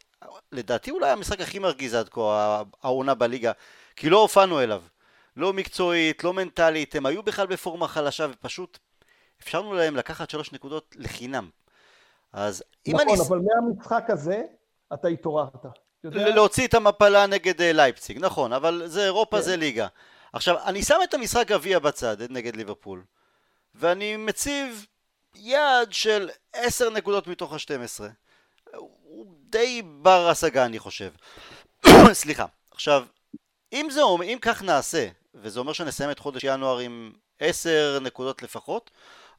לדעתי אולי המשחק הכי מרגיז עד כה העונה בליגה, כי לא הופענו אליו. לא מקצועית, לא מנטלית, הם היו בכלל בפורמה חלשה ופשוט אפשרנו להם לקחת שלוש נקודות לחינם. אז אם נכון, אני... נכון, אבל מהמשחק הזה אתה התעוררת. להוציא את המפלה נגד אה, לייפציג, נכון, אבל זה אירופה, כן. זה ליגה. עכשיו, אני שם את המשחק גביע בצד, נגד ליברפול, ואני מציב יעד של עשר נקודות מתוך ה-12. הוא די בר השגה, אני חושב. *coughs* סליחה. עכשיו, אם זה אומר, אם כך נעשה, וזה אומר שנסיים את חודש ינואר עם עשר נקודות לפחות,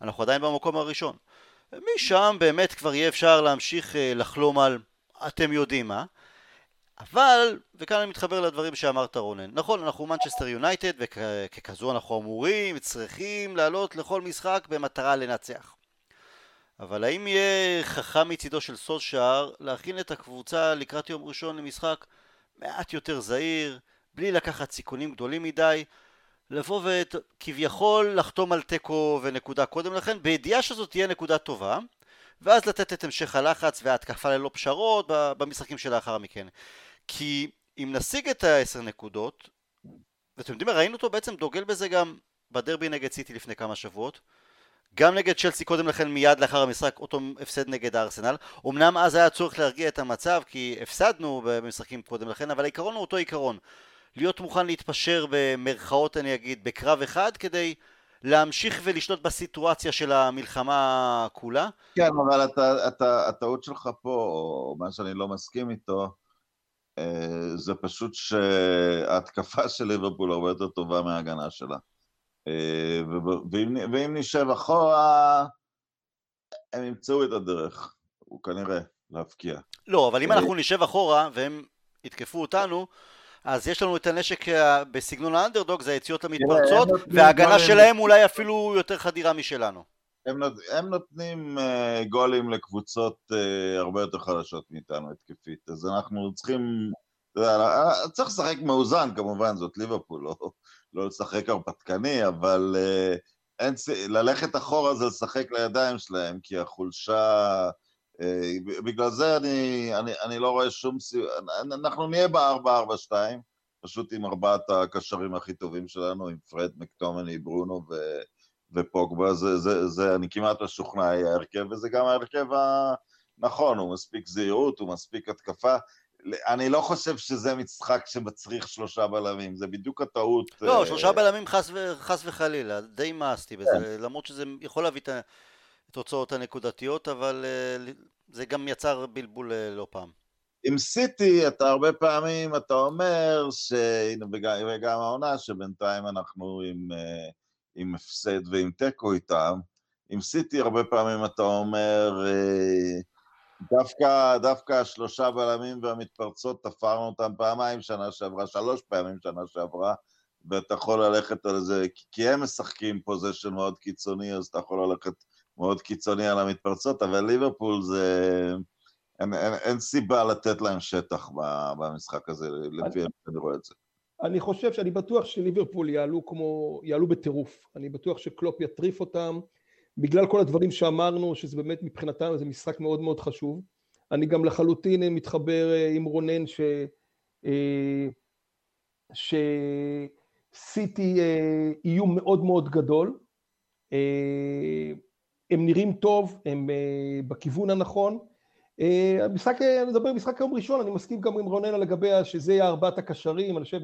אנחנו עדיין במקום הראשון. משם באמת כבר יהיה אפשר להמשיך אה, לחלום על אתם יודעים מה. אבל, וכאן אני מתחבר לדברים שאמרת רונן, נכון, אנחנו מנצ'סטר יונייטד וככזו אנחנו אמורים, צריכים לעלות לכל משחק במטרה לנצח. אבל האם יהיה חכם מצידו של סולשאר להכין את הקבוצה לקראת יום ראשון למשחק מעט יותר זהיר, בלי לקחת סיכונים גדולים מדי, לבוא וכביכול לחתום על תיקו ונקודה קודם לכן, בידיעה שזאת תהיה נקודה טובה, ואז לתת את המשך הלחץ וההתקפה ללא פשרות במשחקים שלאחר מכן. כי אם נשיג את העשר נקודות, ואתם יודעים מה, ראינו אותו בעצם דוגל בזה גם בדרבי נגד סיטי לפני כמה שבועות, גם נגד צ'לסי קודם לכן מיד לאחר המשחק אותו הפסד נגד הארסנל אמנם אז היה צורך להרגיע את המצב כי הפסדנו במשחקים קודם לכן אבל העיקרון הוא אותו עיקרון להיות מוכן להתפשר במרכאות אני אגיד בקרב אחד כדי להמשיך ולשלוט בסיטואציה של המלחמה כולה. כן, אבל אתה, אתה, הטעות שלך פה, או מה שאני לא מסכים איתו, אה, זה פשוט שההתקפה של ליברפול הרבה יותר טובה מההגנה שלה. אה, ואם, ואם נשב אחורה, הם ימצאו את הדרך, הוא כנראה, להבקיע. לא, אבל אם אנחנו נשב אחורה והם יתקפו אותנו, אז יש לנו את הנשק אה, בסגנון האנדרדוג, זה היציאות המתפרצות, וההגנה שלהם אולי אפילו יותר חדירה משלנו. הם, נות, הם נותנים uh, גולים לקבוצות uh, הרבה יותר חלשות מאיתנו התקפית, אז אנחנו צריכים, צריך לשחק מאוזן כמובן, זאת ליברפול, לא, לא לשחק הרפתקני, אבל uh, אין, ללכת אחורה זה לשחק לידיים שלהם, כי החולשה... Uh, בגלל זה אני, אני, אני לא רואה שום סיוע, אנחנו נהיה ב-4-4-2, פשוט עם ארבעת הקשרים הכי טובים שלנו, עם פרד, מקטומני, ברונו ו, ופוגבה, זה, זה, זה, אני כמעט משוכנע יהיה ההרכב, וזה גם ההרכב הנכון, הוא מספיק זהירות, הוא מספיק התקפה, אני לא חושב שזה משחק שמצריך שלושה בלמים, זה בדיוק הטעות. לא, uh... שלושה בלמים חס, ו... חס וחלילה, די מאסתי בזה, כן. למרות שזה יכול להביא את התוצאות הנקודתיות, אבל uh, זה גם יצר בלבול uh, לא פעם. עם סיטי אתה הרבה פעמים, אתה אומר, שהנה, וגם, וגם העונה, שבינתיים אנחנו עם, uh, עם הפסד ועם תיקו איתם, עם סיטי הרבה פעמים אתה אומר, דווקא, דווקא השלושה בלמים והמתפרצות, תפרנו אותם פעמיים שנה שעברה, שלוש פעמים שנה שעברה, ואתה יכול ללכת על זה, כי הם משחקים פוזיישן מאוד קיצוני, אז אתה יכול ללכת מאוד קיצוני על המתפרצות, אבל ליברפול זה... אין, אין, אין סיבה לתת להם שטח במשחק הזה, לפי איך שאני רואה את זה. אני חושב שאני בטוח שליברפול יעלו כמו, יעלו בטירוף. אני בטוח שקלופ יטריף אותם. בגלל כל הדברים שאמרנו, שזה באמת מבחינתם זה משחק מאוד מאוד חשוב. אני גם לחלוטין מתחבר אה, עם רונן ש... אה, שסיטי אה, איום מאוד מאוד גדול. הם נראים טוב, הם בכיוון הנכון. המשחק, אני מדבר משחק יום ראשון, אני מסכים גם עם רונן לגבי שזה יהיה ארבעת הקשרים, אני חושב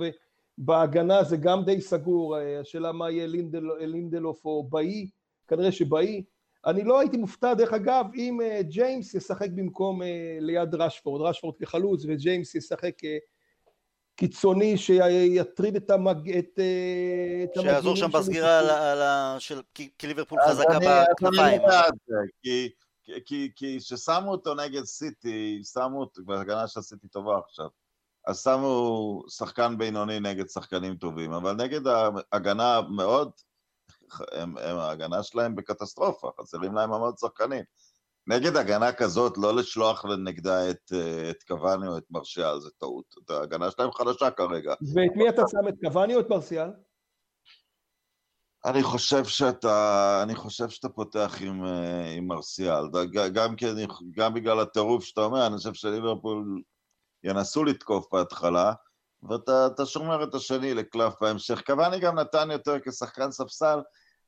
בהגנה זה גם די סגור, השאלה מה יהיה לינדל, לינדלוף או באיי, כנראה שבאיי. אני לא הייתי מופתע, דרך אגב, אם ג'יימס ישחק במקום ליד רשפורד, רשפורד כחלוץ, וג'יימס ישחק קיצוני שיטריד את המג... את, uh, שיעזור שם בסגירה על, על, על, של... כי, כי ליברפול חזקה בכנפיים. כי, כי, כי כששמו אותו נגד סיטי, שמו אותו, בהגנה של סיטי טובה עכשיו, אז שמו שחקן בינוני נגד שחקנים טובים, אבל נגד ההגנה מאוד הם, הם, ההגנה שלהם בקטסטרופה, חסרים להם המון שחקנים. נגד הגנה כזאת, לא לשלוח נגדה את, את קוואני או את מרשיאל, זה טעות. ההגנה שלהם חלשה כרגע. ואת מי אתה שם, את קוואני או את מרשיאל? אני חושב שאתה, אני חושב שאתה פותח עם, עם מרסיאל, גם, כי, גם בגלל הטירוף שאתה אומר, אני חושב שליברפול ינסו לתקוף בהתחלה, ואתה שומר את השני לקלף בהמשך. קוואני גם נתן יותר כשחקן ספסל,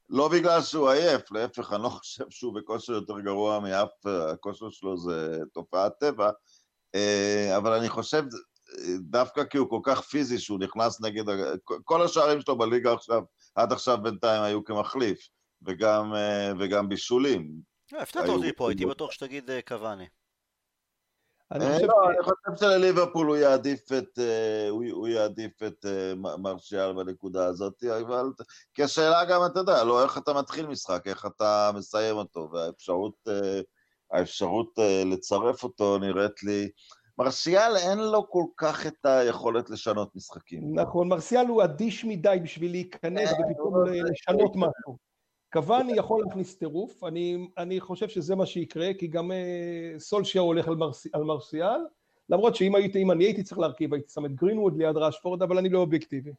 לא בגלל שהוא עייף, להפך, אני לא חושב שהוא בכושר יותר גרוע מאף, הכושר שלו זה תופעת טבע, אה, אבל אני חושב, דווקא כי הוא כל כך פיזי, שהוא נכנס נגד, כל השערים שלו בליגה עכשיו, עד עכשיו בינתיים היו כמחליף, וגם, אה, וגם בישולים. אה, הפתעת אותי פה, הייתי בטוח שתגיד קוואני. אני אה, חושב... לא, אני חושב שלליברפול הוא יעדיף את, אה, הוא יעדיף את אה, מרשיאל בנקודה הזאת, אבל כי השאלה גם, אתה יודע, לא איך אתה מתחיל משחק, איך אתה מסיים אותו, והאפשרות האפשרות לצרף אותו נראית לי... מרשיאל אין לו כל כך את היכולת לשנות משחקים. נכון, מרסיאל הוא אדיש מדי בשביל להיכנס ופתאום לשנות משהו. קוואני יכול להכניס טירוף, אני, אני חושב שזה מה שיקרה, כי גם אה, סולשייר הולך על, מרס, על מרסיאל, למרות שאם הייתי, אם אני הייתי צריך להרכיב, הייתי שם את גרינווד ליד ראשפורד, אבל אני לא אובייקטיבי.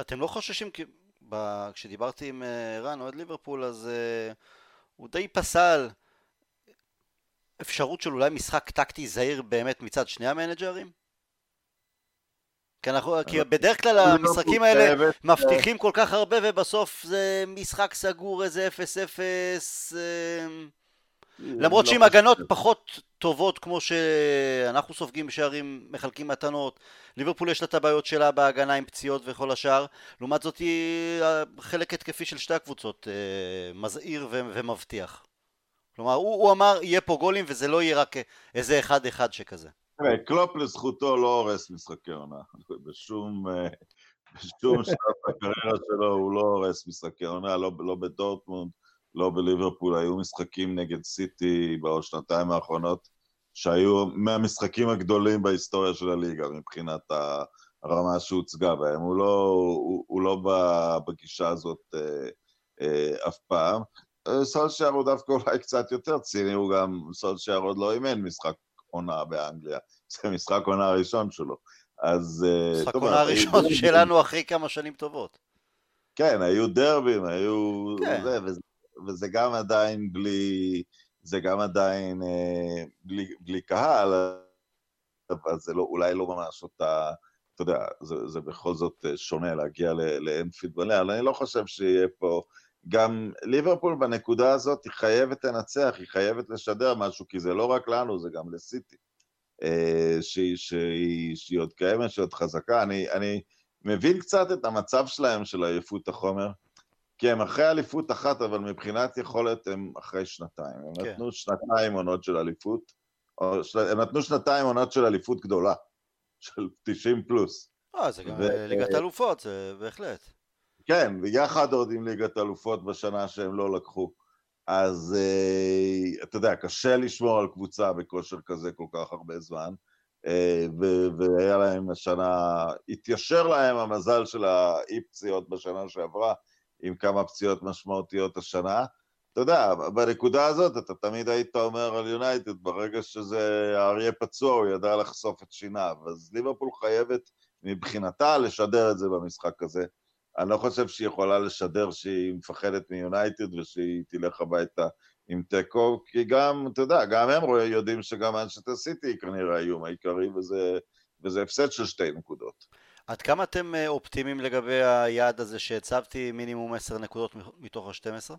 אתם לא חוששים, כי ב- כשדיברתי עם אה, רן, אוהד ליברפול, אז אה, הוא די פסל אפשרות של אולי משחק טקטי זהיר באמת מצד שני המנג'רים? כי, אנחנו, כי בדרך כלל המשחקים האלה חייבת, מבטיחים כל כך הרבה ובסוף זה משחק סגור איזה 0-0 אה, למרות לא שעם. הגנות פחות טובות כמו שאנחנו סופגים שערים, מחלקים מתנות, ליברפול יש לה את הבעיות שלה בהגנה עם פציעות וכל השאר, לעומת זאת היא חלק התקפי של שתי הקבוצות אה, מזהיר ומבטיח. כלומר הוא, הוא אמר יהיה פה גולים וזה לא יהיה רק איזה אחד אחד שכזה. קלופ לזכותו לא הורס משחקי עונה. בשום, אה, בשום שלב בקריירה שלו הוא לא הורס משחקי עונה, לא, לא בדורטמונד, לא בליברפול. היו משחקים נגד סיטי בשנתיים האחרונות, שהיו מהמשחקים הגדולים בהיסטוריה של הליגה, מבחינת הרמה שהוצגה בהם. הוא לא, הוא, הוא לא בגישה הזאת אה, אה, אף פעם. אה, סולשייר הוא דווקא אולי קצת יותר ציני, הוא גם, סולשייר עוד לא אימן משחק עונה באנגליה. *laughs* זה משחק עונה הראשון שלו. אז... אה, משחק עונה הראשון. שלנו אחרי כמה שנים טובות. כן, היו דרבים, היו... כן. זה, וזה, וזה גם עדיין בלי... זה גם עדיין אה, בלי, בלי קהל, אבל זה לא, אולי לא ממש אותה... אתה יודע, זה, זה בכל זאת אה, שונה להגיע לאנפילד מלא, אבל אני לא חושב שיהיה פה... גם ליברפול בנקודה הזאת היא חייבת לנצח, היא חייבת לשדר משהו, כי זה לא רק לנו, זה גם לסיטי. אה, שהיא, שהיא, שהיא עוד קיימת, שהיא עוד חזקה. אני, אני מבין קצת את המצב שלהם של עייפות החומר, כי הם אחרי אליפות אחת, אבל מבחינת יכולת הם אחרי שנתיים. הם כן. נתנו שנתיים עונות של אליפות, או, של, הם נתנו שנתיים עונות של אליפות גדולה, של 90 פלוס. אה, זה גם ו- ליגת האלופות, זה בהחלט. כן, ויחד עוד עם ליגת אלופות בשנה שהם לא לקחו. אז אה, אתה יודע, קשה לשמור על קבוצה בכושר כזה כל כך הרבה זמן, אה, ו- והיה להם השנה, התיישר להם המזל של האי פציעות בשנה שעברה, עם כמה פציעות משמעותיות השנה. אתה יודע, בנקודה הזאת אתה תמיד היית אומר על יונייטד, ברגע שזה האריה פצוע, הוא ידע לחשוף את שיניו. אז ליברפול חייבת מבחינתה לשדר את זה במשחק הזה. אני לא חושב שהיא יכולה לשדר שהיא מפחדת מיונייטד ושהיא תלך הביתה עם תיקו, כי גם, אתה יודע, גם הם רואים, יודעים שגם אנשטר סיטי היא כנראה האיום העיקרי, וזה, וזה הפסד של שתי נקודות. עד כמה אתם אה, אופטימיים לגבי היעד הזה שהצבתי מינימום 10 נקודות מתוך ה-12?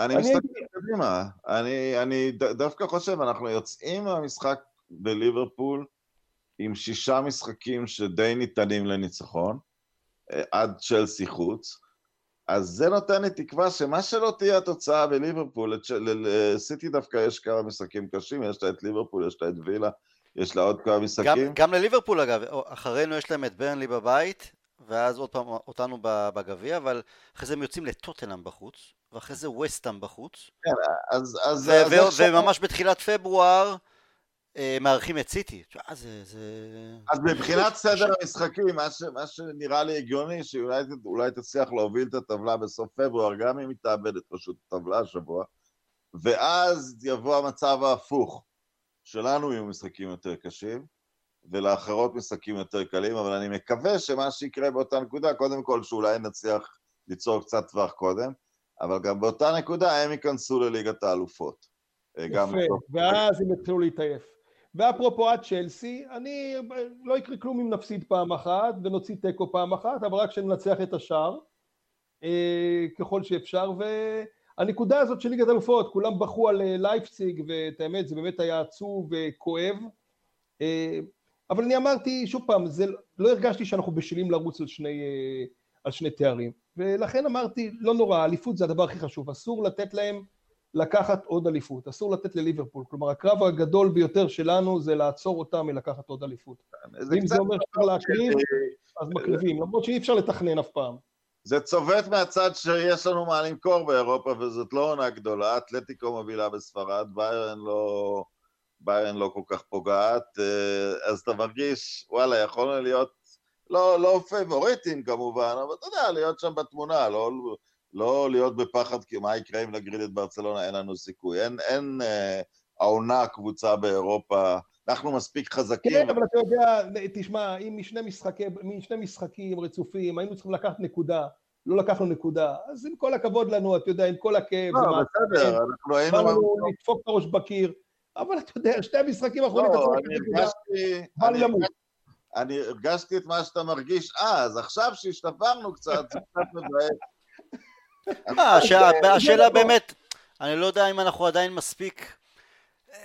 אני אני מסתכל קדימה, אני, אני דווקא חושב, אנחנו יוצאים מהמשחק בליברפול עם שישה משחקים שדי ניתנים לניצחון, עד צ'לסי חוץ, אז זה נותן לי תקווה שמה שלא תהיה התוצאה בליברפול, לסיטי דווקא יש כמה משחקים קשים, יש לה את ליברפול, יש לה את וילה, יש לה עוד כמה גם, משחקים. גם לליברפול אגב, אחרינו יש להם את ברנלי בבית, ואז עוד פעם אותנו בגביע, אבל אחרי זה הם יוצאים לטוטנאם בחוץ, ואחרי זה וסטאם בחוץ, אז, אז, ו- אז ו- עכשיו- וממש בתחילת פברואר אה, מארחים את סיטי. זה, זה... אז מבחינת סדר המשחקים, מה, ש, מה שנראה לי הגיוני, שיונייטד אולי תצליח להוביל את הטבלה בסוף פברואר, גם אם היא תאבד את פשוט הטבלה השבוע, ואז יבוא המצב ההפוך, שלנו יהיו משחקים יותר קשים, ולאחרות משחקים יותר קלים, אבל אני מקווה שמה שיקרה באותה נקודה, קודם כל שאולי נצליח ליצור קצת טווח קודם, אבל גם באותה נקודה הם ייכנסו לליגת האלופות. אה, יפה. ואז הם יתחילו להתעייף. ואפרופו עד צ'לסי, אני, לא יקרה כלום אם נפסיד פעם אחת ונוציא תיקו פעם אחת, אבל רק שננצח את השאר, אה, ככל שאפשר, והנקודה הזאת של ליגת אלופות, כולם בכו על אה, לייפציג, ואת האמת זה באמת היה עצוב וכואב, אה, אבל אני אמרתי, שוב פעם, זה, לא הרגשתי שאנחנו בשלים לרוץ על שני, אה, על שני תארים, ולכן אמרתי, לא נורא, אליפות זה הדבר הכי חשוב, אסור לתת להם לקחת עוד אליפות, אסור לתת לליברפול. כלומר, הקרב הגדול ביותר שלנו זה לעצור אותם מלקחת עוד אליפות. ואם זה אומר שצריך להקריב, אז מקריבים, למרות שאי אפשר לתכנן אף פעם. זה צובט מהצד שיש לנו מה למכור באירופה, וזאת לא עונה גדולה. אתלטיקו מובילה בספרד, ביירן לא, ביירן לא כל כך פוגעת, אה, אז אתה מרגיש, וואלה, יכולנו להיות, לא, לא פייבוריטים כמובן, אבל אתה יודע, להיות שם בתמונה, לא, לא להיות בפחד, כי מה יקרה אם נגריד את ברצלונה, אין לנו סיכוי. אין, אין אה, העונה קבוצה באירופה, אנחנו מספיק חזקים. כן, אבל אתה יודע, תשמע, אם משני, משחקי, משני משחקים רצופים היינו צריכים לקחת נקודה, לא לקחנו נקודה, אז עם כל הכבוד לנו, אתה יודע, עם כל הכאב, לא, בסדר, אנחנו היינו... באנו לדפוק את הראש בקיר, אבל אתה יודע, שתי המשחקים האחרונים... לא, אני הרגשתי... אני הרגשתי את מה שאתה מרגיש אז, עכשיו שהשתפרנו קצת, זה קצת מבאס. אה, השאלה באמת, אני לא יודע אם אנחנו עדיין מספיק אה,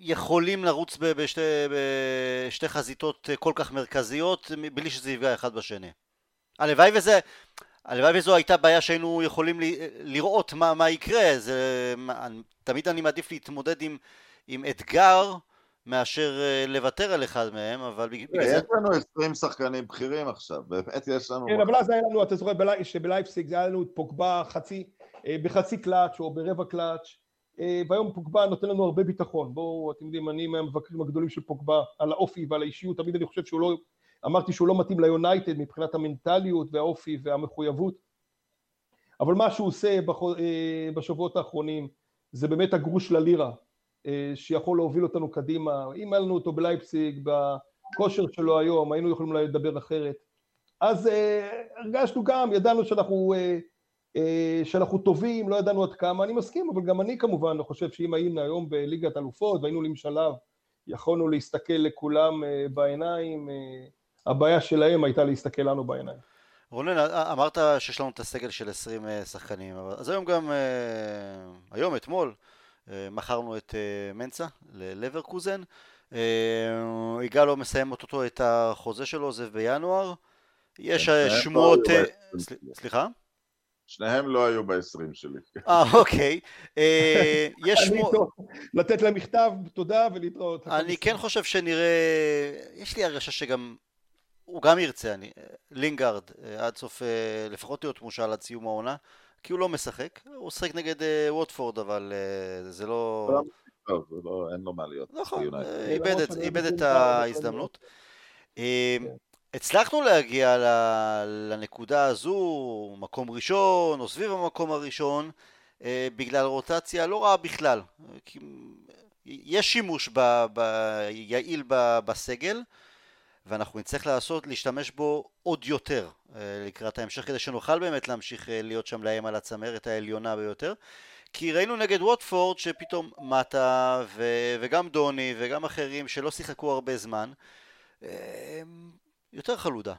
יכולים לרוץ בשתי, בשתי חזיתות כל כך מרכזיות בלי שזה יפגע אחד בשני. הלוואי וזה, הלוואי וזו הייתה בעיה שהיינו יכולים לראות מה, מה יקרה, זה, תמיד אני מעדיף להתמודד עם, עם אתגר מאשר אה, לוותר על אחד מהם, אבל בגלל זה... יש לנו 20 שחקנים בכירים עכשיו, באמת יש לנו... כן, אבל אז היה לנו, אתה זוכר שבלייפסיק זה היה לנו את פוגבה חצי, אה, בחצי קלאץ' או ברבע קלאץ', אה, והיום פוגבה נותן לנו הרבה ביטחון. בואו, אתם יודעים, אני מהמבקרים הגדולים של פוגבה, על האופי ועל האישיות, תמיד אני חושב שהוא לא... אמרתי שהוא לא מתאים ליונייטד מבחינת המנטליות והאופי והמחויבות, אבל מה שהוא עושה בשבועות האחרונים זה באמת הגרוש ללירה, שיכול להוביל אותנו קדימה. אם היה לנו אותו בלייפסיג, בכושר שלו היום, היינו יכולים אולי לדבר אחרת. אז אה, הרגשנו גם, ידענו שאנחנו, אה, שאנחנו טובים, לא ידענו עד כמה, אני מסכים, אבל גם אני כמובן חושב שאם היינו היום בליגת אלופות והיינו עולים שלב, יכולנו להסתכל לכולם בעיניים, הבעיה שלהם הייתה להסתכל לנו בעיניים. רונן, אמרת שיש לנו את הסגל של 20 שחקנים, אז היום גם, היום, אתמול, אה, מכרנו את אה, מנצה ללברקוזן. יגאלו אה, מסיים אוטוטו את החוזה שלו, עוזב בינואר. יש כן, שמועות... סליחה? שניהם לא היו ב-20 שלי. אה, אוקיי. *laughs* יש שמועות... לתת להם מכתב, תודה ולהתראות. אני כן חושב שנראה... יש לי הרגשה שגם... הוא גם ירצה, אני... לינגארד, עד סוף... לפחות להיות מושל עד סיום העונה. כי הוא לא משחק, הוא משחק נגד אה, ווטפורד, אבל אה, זה לא... טוב, לא, אין לו מה להיות. נכון, אה, איבד את ההזדמנות. כן. הצלחנו להגיע לנקודה הזו, מקום ראשון, או סביב המקום הראשון, בגלל רוטציה לא רעה בכלל. יש שימוש ב, ב, יעיל ב, בסגל, ואנחנו נצטרך לעשות, להשתמש בו עוד יותר אה, לקראת ההמשך, כדי שנוכל באמת להמשיך אה, להיות שם להם על הצמרת העליונה ביותר. כי ראינו נגד ווטפורד שפתאום מטה ו- וגם דוני וגם אחרים שלא שיחקו הרבה זמן אה, יותר חלודה.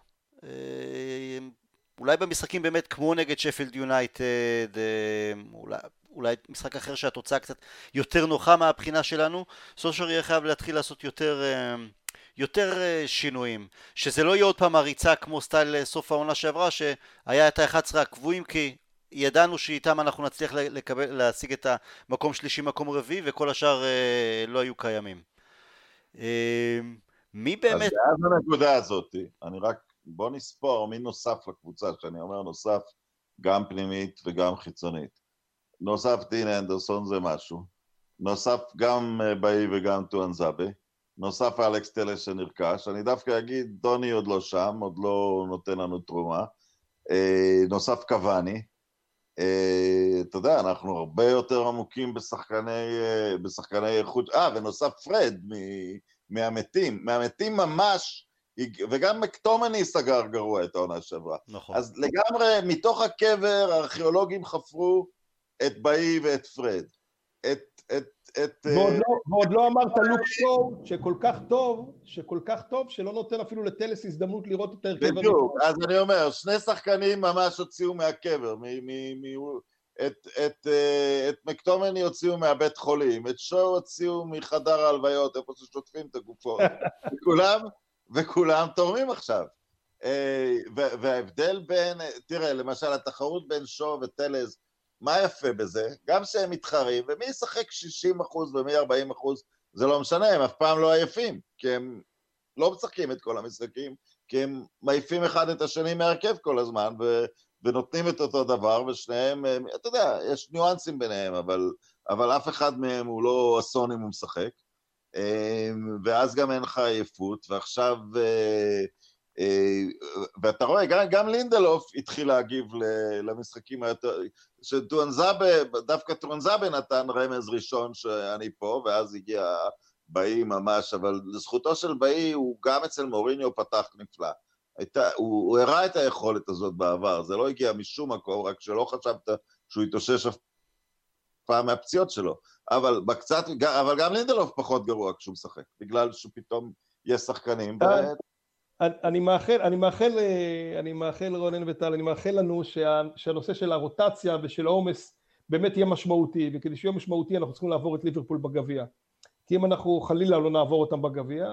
אולי במשחקים באמת כמו נגד שפילד יונייטד, אולי, אולי משחק אחר שהתוצאה קצת יותר נוחה מהבחינה שלנו, סושר יהיה חייב להתחיל לעשות יותר יותר אה, שינויים, שזה לא יהיה עוד פעם הריצה כמו סטייל אה, סוף העונה שעברה שהיה את ה-11 הקבועים כי ידענו שאיתם אנחנו נצליח לקבל, להשיג את המקום שלישי מקום רביעי וכל השאר אה, לא היו קיימים. מי באמת... אז זה הנקודה הזאת, אני רק, בוא נספור מי נוסף לקבוצה, שאני אומר נוסף גם פנימית וגם חיצונית. נוסף דין אנדרסון זה משהו, נוסף גם באי וגם טואנזאבה, נוסף אלכס טלס שנרכש, אני דווקא אגיד, דוני עוד לא שם, עוד לא נותן לנו תרומה, אה, נוסף קוואני, אה, אתה יודע, אנחנו הרבה יותר עמוקים בשחקני, אה, בשחקני איכות, אה, ונוסף פרד מהמתים, מהמתים ממש, וגם מקטומני סגר גרוע את העונה שעברה. נכון. אז לגמרי, מתוך הקבר הארכיאולוגים חפרו את באי ואת פרד. את, את את... ועוד אה, לא, ועוד לא אמרת לוק שואו שכל כך טוב, שכל כך טוב, שלא נותן אפילו לטלס הזדמנות לראות את ההרכב בדיוק, אז אני אומר, שני שחקנים ממש הוציאו מהקבר, מ, מ, מ, את, את, אה, את מקטומני הוציאו מהבית חולים, את שואו הוציאו מחדר ההלוויות, איפה ששוטפים את הגופות, *laughs* וכולם, וכולם תורמים עכשיו. אה, וההבדל בין, תראה, למשל התחרות בין שואו וטלס מה יפה בזה? גם שהם מתחרים, ומי ישחק 60 אחוז ומי 40 אחוז, זה לא משנה, הם אף פעם לא עייפים, כי הם לא משחקים את כל המשחקים, כי הם מעיפים אחד את השני מהרכב כל הזמן, ו, ונותנים את אותו דבר, ושניהם, אתה יודע, יש ניואנסים ביניהם, אבל, אבל אף אחד מהם הוא לא אסון אם הוא משחק. אמ, ואז גם אין לך עייפות, ועכשיו... אה, אה, ואתה רואה, גם, גם לינדלוף התחיל להגיב למשחקים היותר... שטורנזאבה, דווקא טורנזאבה נתן רמז ראשון שאני פה, ואז הגיע באי ממש, אבל לזכותו של באי, הוא גם אצל מוריניו פתח נפלא. הייתה, הוא, הוא הראה את היכולת הזאת בעבר, זה לא הגיע משום מקום, רק שלא חשבת שהוא יתאושש אף פעם מהפציעות שלו. אבל בקצת, אבל גם לינדלוף פחות גרוע כשהוא משחק, בגלל שפתאום יש שחקנים. אני מאחל, אני מאחל, אני מאחל רונן וטל, אני מאחל לנו שה, שהנושא של הרוטציה ושל העומס באמת יהיה משמעותי, וכדי שיהיה משמעותי אנחנו צריכים לעבור את ליברפול בגביע. כי אם אנחנו חלילה לא נעבור אותם בגביע,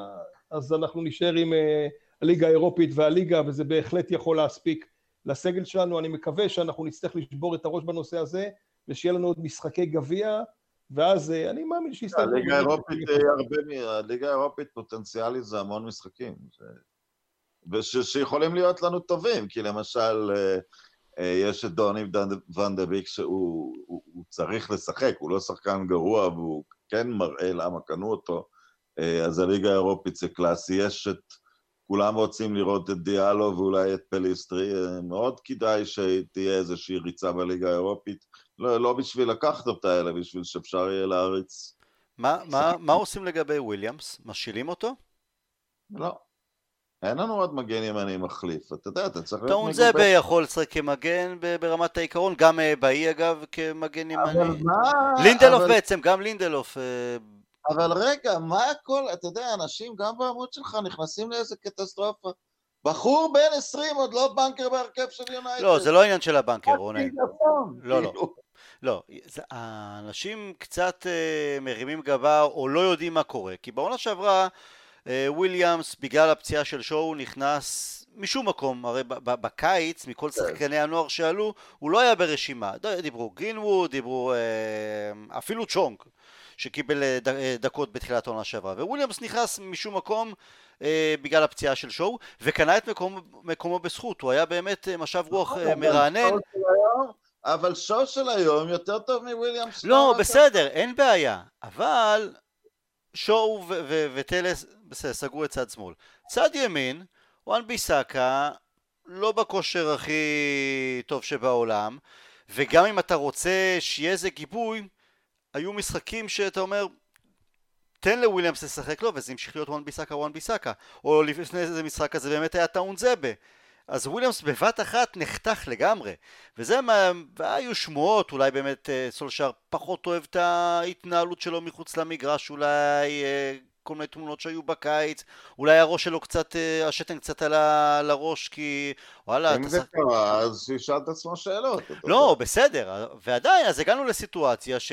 אז אנחנו נשאר עם אה, הליגה האירופית והליגה, וזה בהחלט יכול להספיק לסגל שלנו. אני מקווה שאנחנו נצטרך לשבור את הראש בנושא הזה, ושיהיה לנו עוד משחקי גביע, ואז אה, אני מאמין שיסתכלו... הליגה האירופית, אה, הליגה האירופית פוטנציאלית זה המון משחקים. ושיכולים להיות לנו טובים, כי למשל, יש את דוני ון דה ביק שהוא הוא, הוא צריך לשחק, הוא לא שחקן גרוע והוא כן מראה למה קנו אותו, אה, אז הליגה האירופית זה קלאסי, יש את... כולם רוצים לראות את דיאלו ואולי את פליסטרי, אה, מאוד כדאי שתהיה איזושהי ריצה בליגה האירופית, לא, לא בשביל לקחת אותה, אלא בשביל שאפשר יהיה להריץ. מה, מה, מה עושים לגבי וויליאמס? משילים אותו? לא. אין לנו עוד מגן ימני מחליף, אתה יודע, אתה צריך להיות מגובה. טואנזבה יכול לשחק כמגן ברמת העיקרון, גם אה, באיי אגב כמגן ימני. אבל מה... לינדלוף אבל... בעצם, גם לינדלוף. אה, אבל רגע, מה הכל, אתה יודע, אנשים גם בעמוד שלך נכנסים לאיזה קטסטרופה. בחור בן 20 עוד לא בנקר בהרכב של יונייטד. לא, זה לא עניין של הבנקר, רונן. לא, לא. כאילו. לא, האנשים קצת uh, מרימים גבה או לא יודעים מה קורה, כי בעונה שעברה אה, וויליאמס בגלל הפציעה של שואו נכנס משום מקום, הרי בקיץ מכל כן. שחקני הנוער שעלו הוא לא היה ברשימה, דיברו גרינווד, דיברו אה, אפילו צ'ונג שקיבל אה, דקות בתחילת העונה שעברה. וויליאמס נכנס משום מקום בגלל הפציעה של שואו וקנה את מקומו, מקומו בזכות, הוא היה באמת משב רוח נכון, מרענן. אבל שואו של היום יותר טוב מוויליאמס לא, בסדר, אין בעיה, אבל שואו וטלס בסדר, סגרו את צד שמאל. צד ימין, וואן ביסאקה לא בכושר הכי טוב שבעולם, וגם אם אתה רוצה שיהיה איזה גיבוי, היו משחקים שאתה אומר, תן לוויליאמס לשחק לו, וזה המשיך להיות וואן ביסאקה וואן ביסאקה. או לפני איזה משחק הזה באמת היה טואנזבה. אז וויליאמס בבת אחת נחתך לגמרי. וזה מה... והיו שמועות, אולי באמת אה, סולשיאר פחות אוהב את ההתנהלות שלו מחוץ למגרש, אולי אה, כל מיני תמונות שהיו בקיץ, אולי הראש שלו קצת, אה, השתן קצת על הראש, כי וואלה... אם זה קרה, אז שישאל את עצמו שאלות. לא, בסדר, ועדיין, אז הגענו לסיטואציה ש...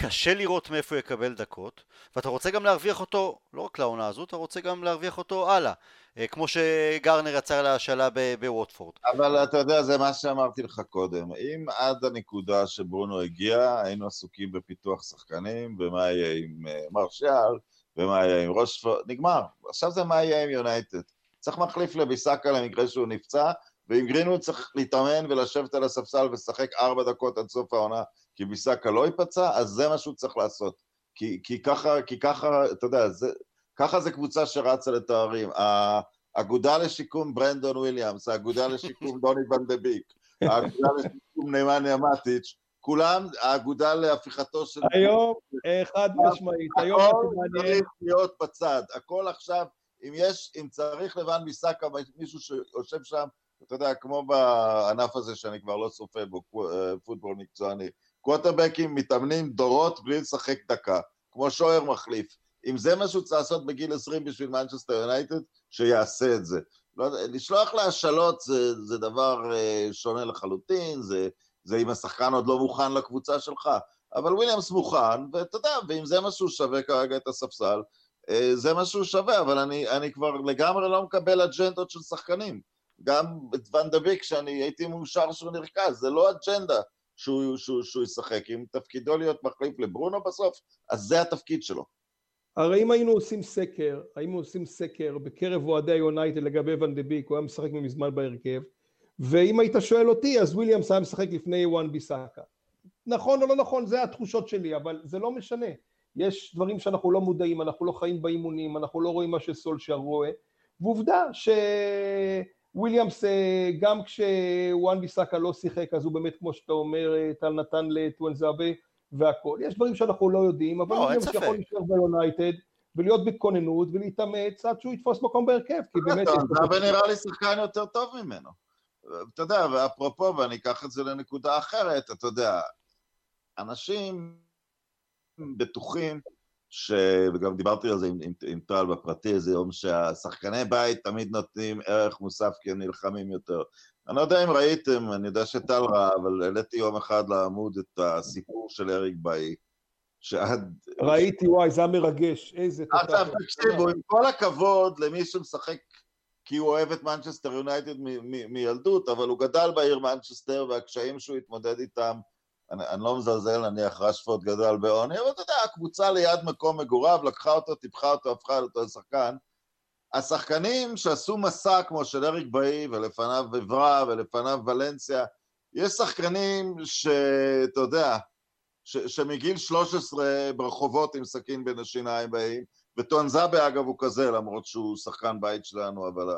קשה לראות מאיפה הוא יקבל דקות, ואתה רוצה גם להרוויח אותו, לא רק לעונה הזו, אתה רוצה גם להרוויח אותו הלאה, אה, כמו שגרנר יצר להשאלה בווטפורד. אבל אתה יודע, זה מה שאמרתי לך קודם, אם עד הנקודה שברונו הגיע, היינו עסוקים בפיתוח שחקנים, ומה יהיה עם אה, מרשיאל, ומה יהיה עם רשפורד, נגמר. עכשיו זה מה יהיה עם יונייטד. צריך מחליף לביסאקה למקרה שהוא נפצע, ועם גרינווד צריך להתאמן ולשבת על הספסל ולשחק ארבע דקות עד סוף העונה, כי ביסאקה לא ייפצע, אז זה מה שהוא צריך לעשות. כי, כי ככה, כי ככה, אתה יודע, זה, ככה זה קבוצה שרצה לתארים. האגודה לשיקום ברנדון וויליאמס, האגודה לשיקום *laughs* דוני ואן דה ביק, האגודה לשיקום נמניה מאטיץ', כולם, האגודה להפיכתו של... היום, חד משמעית, היום הכל צריך להיות בצד, הכל עכשיו, אם יש, אם צריך לבן מסאקה, מישהו שיושב שם, אתה יודע, כמו בענף הזה שאני כבר לא סופר בו, אה, פוטבול מקצועני, קווטרבקים מתאמנים דורות בלי לשחק דקה, כמו שוער מחליף. אם זה מה שהוא צריך לעשות בגיל 20 בשביל מנצ'סטר יונייטד, שיעשה את זה. לא, לשלוח להשאלות זה, זה דבר uh, שונה לחלוטין, זה זה אם השחקן עוד לא מוכן לקבוצה שלך. אבל וויליאמס מוכן, ואתה יודע, ואם זה מה שהוא שווה כרגע את הספסל, אה, זה מה שהוא שווה, אבל אני, אני כבר לגמרי לא מקבל אג'נדות של שחקנים. גם את ואן דה ביק, שאני הייתי מאושר שהוא נרכש, זה לא אג'נדה שהוא, שהוא, שהוא ישחק, אם תפקידו להיות מחליף לברונו בסוף, אז זה התפקיד שלו. הרי אם היינו עושים סקר, היינו עושים סקר בקרב אוהדי היונייטד לגבי ואן דה ביק, הוא היה משחק מזמן בהרכב, ואם היית שואל אותי, אז וויליאמס היה משחק לפני וואן ביסאקה. נכון או לא נכון, זה התחושות שלי, אבל זה לא משנה. יש דברים שאנחנו לא מודעים, אנחנו לא חיים באימונים, אנחנו לא רואים מה שסולשר רואה, ועובדה שוויליאמס, אה, גם כשוואן ביסאקה לא שיחק, אז הוא באמת, כמו שאתה אומר, אה, אה, נתן לטואנזאבה והכל. יש דברים שאנחנו לא יודעים, אבל וויליאמס לא, יכול להישאר ביונייטד. ולהיות בהתכוננות ולהתאמץ עד שהוא יתפוס מקום בהרכב, כי באמת... טואנזאבה נראה לי שחקן יותר טוב ממנו. אתה יודע, ואפרופו, ואני אקח את זה לנקודה אחרת, אתה יודע, אנשים בטוחים, ש... וגם דיברתי על זה עם, עם, עם טל בפרטי איזה יום, שהשחקני בית תמיד נותנים ערך מוסף כי הם נלחמים יותר. אני לא יודע אם ראיתם, אני יודע שטל ראה, אבל העליתי יום אחד לעמוד את הסיפור של אריק באי, שעד... ראיתי, וואי, זה היה מרגש, איזה עכשיו, תקשיבו, עם כל הכבוד למי שמשחק כי הוא אוהב את מנצ'סטר יונייטד מילדות, אבל הוא גדל בעיר מנצ'סטר והקשיים שהוא התמודד איתם אני, אני לא מזלזל, נניח רשפורד גדל בעוני, אבל אתה יודע, הקבוצה ליד מקום מגוריו, לקחה אותו, טיפחה אותו, הפכה אותו לשחקן. השחקנים שעשו מסע כמו של אריק באיי, ולפניו אברה, ולפניו ולנסיה, יש שחקנים שאתה יודע, ש, שמגיל 13 ברחובות עם סכין בין השיניים באים, וטואנזאבה אגב הוא כזה, למרות שהוא שחקן בית שלנו, אבל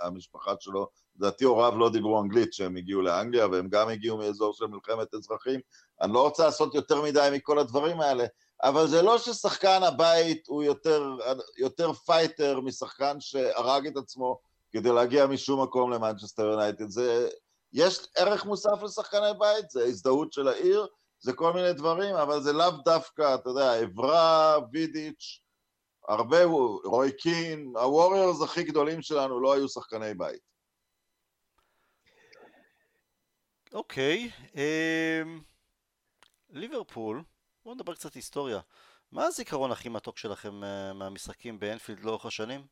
המשפחה שלו, לדעתי הוריו לא דיברו אנגלית כשהם הגיעו לאנגליה, והם גם הגיעו מאזור של מלחמת אזרחים. אני לא רוצה לעשות יותר מדי מכל הדברים האלה, אבל זה לא ששחקן הבית הוא יותר, יותר fighter משחקן שהרג את עצמו כדי להגיע משום מקום למנצ'סטר יונייטד. זה, יש ערך מוסף לשחקני בית, זה הזדהות של העיר, זה כל מיני דברים, אבל זה לאו דווקא, אתה יודע, עברה, וידיץ', הרבה, רוי קין, הווריורס הכי גדולים שלנו לא היו שחקני בית. אוקיי, אמ, ליברפול, בואו נדבר קצת היסטוריה. מה הזיכרון הכי מתוק שלכם אה, מהמשחקים באנפילד לאורך השנים?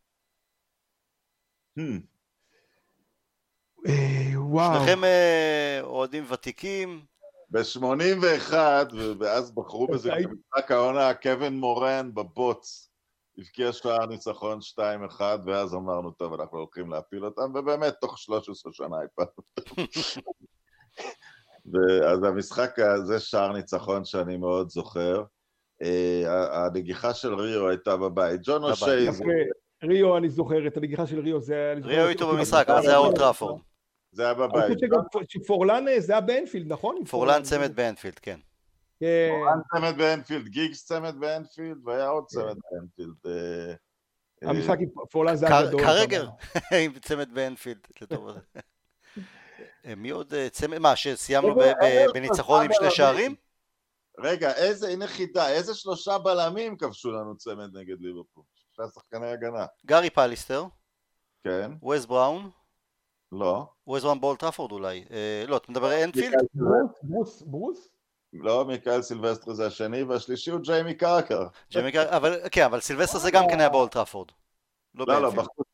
Hmm. אה, וואו. שניכם אה, אוהדים ותיקים, ב-81, ואז בחרו בזה *laughs* כמשחק העונה, קווין מורן בבוץ. הבקיע שער ניצחון 2-1, ואז אמרנו, טוב, אנחנו הולכים להפיל אותם, ובאמת, תוך 13 שנה הפלנו. *laughs* אז המשחק הזה שער ניצחון שאני מאוד זוכר. אה, הנגיחה של ריו הייתה בבית. ג'ון אושי... ריו, אני זוכר, את הנגיחה של ריו, זה... ריו איתו במשחק, אבל זה היה אולטראפורד. זה היה בבית. שפורלן אה, זה היה באנפילד, נכון? פורלן צמד באנפילד, כן. כן. פורלן צמד באנפילד, גיגס צמד באנפילד, והיה עוד כן. צמד באנפילד. אה, המשחק עם פורלן זה היה גדול. כרגר, *laughs* עם צמד באנפילד, לטובת. אה, מי עוד צמד, מה, שסיימנו בניצחון עם שני שערים? רגע, איזה, הנה חידה, איזה שלושה בלמים כבשו לנו צמד נגד ליברפול? שלושה שחקני הגנה. גארי פליסטר. כן. ווס בראון. לא. הוא איזרם בולטראפורד אולי. אה, לא, אתה מדבר אנפילד? ברוס? ברוס? לא, מיקאל סילבסטר זה השני, והשלישי הוא ג'יימי קראגר. ג'יימי קראגר, אבל כן, אבל סילבסטר זה גם כן היה באולטראפורד. לא, לא, לא בחוץ,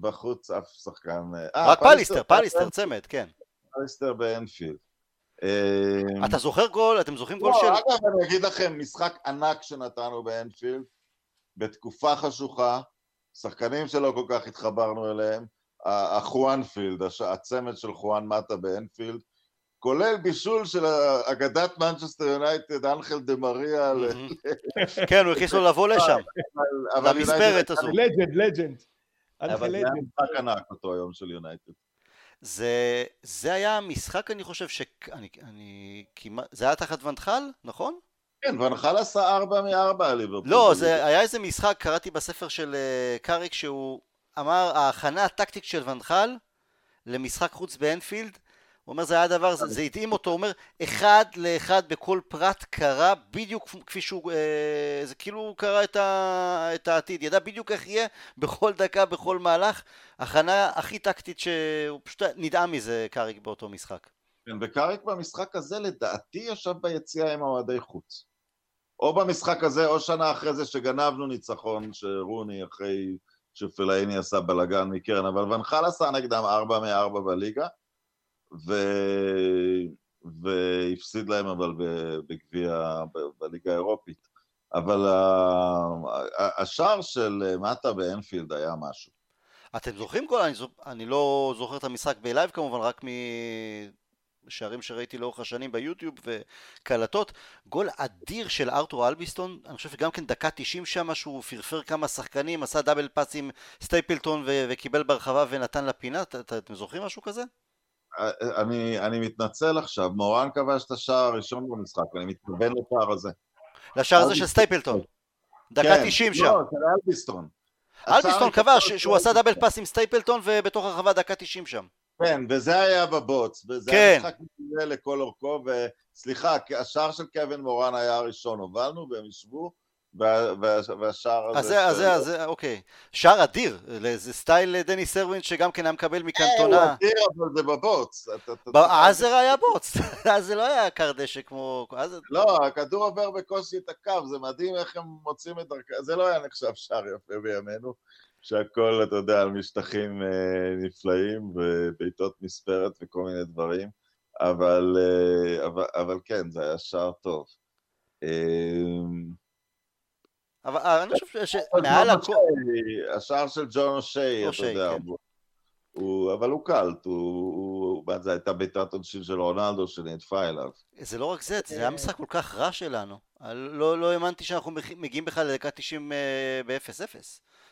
בחוץ אף שחקן... אה, רק פליסטר, פליסטר, צמד, כן. פליסטר באנפילד. אתה זוכר גול? אתם זוכרים גול של... לא, אגב, אני אגיד לכם, משחק ענק שנתנו באנפילד, בתקופה חשוכה, שחקנים שלא כל כך התחברנו אליהם, החואנפילד, הצמד של חואן מטה באנפילד, כולל בישול של אגדת מנצ'סטר יונייטד, אנחל דה מריה. כן, הוא הכניס לו לבוא לשם, למספרת הזו. legend, legend. אבל זה היה משחק ענק אותו היום של יונייטד. זה, זה היה משחק, אני חושב, ש... אני, אני כמעט... זה היה תחת ונחל, נכון? כן, ונחל עשה ארבע מארבע על ליברפול. לא, זה היה איזה משחק, קראתי בספר של אה, קאריק, שהוא אמר ההכנה הטקטית של ונחל למשחק חוץ באנפילד הוא אומר זה היה דבר, זה, התאים אותו, הוא אומר אחד לאחד בכל פרט קרה בדיוק כפי שהוא, אה, זה כאילו הוא קרא את, ה, את העתיד, ידע בדיוק איך יהיה בכל דקה, בכל מהלך, הכנה הכי טקטית שהוא פשוט נדהם מזה קאריק באותו משחק. כן, וקאריק במשחק הזה לדעתי ישב ביציאה עם אוהדי חוץ. או במשחק הזה או שנה אחרי זה שגנבנו ניצחון שרוני אחרי שפלאיני עשה בלאגן מקרן, אבל ונחל עשה נגדם ארבע מארבע בליגה, ו... והפסיד להם אבל בגביע, בליגה האירופית. אבל השער של מטה באנפילד היה משהו. אתם זוכרים גול? אני, אני לא זוכר את המשחק ב live כמובן, רק משערים שראיתי לאורך השנים ביוטיוב וקלטות. גול אדיר של ארתור אלביסטון, אני חושב שגם כן דקה 90 שם, שהוא פרפר כמה שחקנים, עשה double pass עם סטייפלטון ו- וקיבל ברחבה ונתן לפינה, אתם זוכרים משהו כזה? אני, אני מתנצל עכשיו, מורן כבש את השער הראשון במשחק, אני מתכוון לשער הזה. לשער הזה של סטייפלטון. דקה כן, 90 שם. לא, של אלביסטון. אלביסטון כבש שהוא עשה double pass עם סטייפלטון ובתוך הרחבה דקה 90 שם. כן, וזה היה בבוץ, וזה כן. היה משחק מצוין לכל אורכו, וסליחה, השער של קווין מורן היה הראשון, הובלנו והם השוו, והשער הזה... אז זה, אז זה, אוקיי. שער אדיר, זה סטייל דני סרווין שגם כן היה מקבל מקנטונה. אה, הוא אדיר, אבל זה בבוץ. אז זה היה בוץ, *laughs* אז זה לא היה קר דשא כמו... לא, הכדור עובר בקושי את הקו, זה מדהים איך הם מוצאים את דרכם, זה לא היה נחשב שער יפה בימינו, שהכל, אתה יודע, על משטחים אה, נפלאים ובעיטות מספרת וכל מיני דברים, אבל, אה, אבל, אבל כן, זה היה שער טוב. אבל אה, אני חושב שמעל הכל... השער של ג'ון אושי, אתה יודע, כן. אבל הוא קלט, הוא... זו הייתה בעיטת עונשין של רונלדו שנעטפה אליו. זה לא רק זה, זה היה משחק כל כך רע שלנו. לא, לא האמנתי שאנחנו מגיעים בכלל לדקה 90 אה, ב-0-0.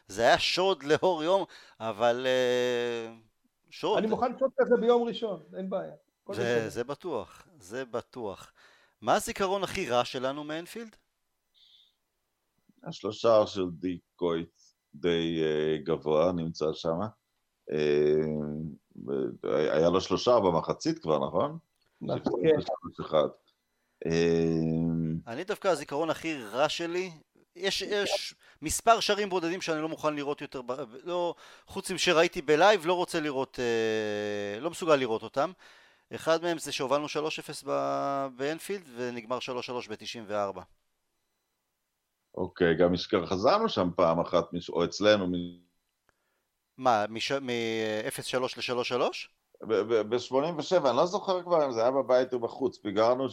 זה היה שוד לאור יום, אבל אה, שוד. אני מוכן לשוד כזה ביום ראשון, אין בעיה. זה בטוח, זה בטוח. מה הזיכרון הכי רע שלנו מאנפילד? יש לו שער של די קויט די uh, גבוה, נמצא שם. Uh, היה לו שלושה במחצית כבר, נכון? נכון. אני דווקא הזיכרון הכי רע שלי, יש, יש מספר שערים בודדים שאני לא מוכן לראות יותר, לא, חוץ משראיתי בלייב, לא רוצה לראות, אה, לא מסוגל לראות אותם. אחד מהם זה שהובלנו 3-0 באנפילד ונגמר 3-3 ב-94. אוקיי, גם חזרנו שם פעם אחת, או אצלנו. מה, מ-0-3 ל-3-3? ב-87, אני לא זוכר כבר אם זה היה בבית או בחוץ, פיגרנו 3-0,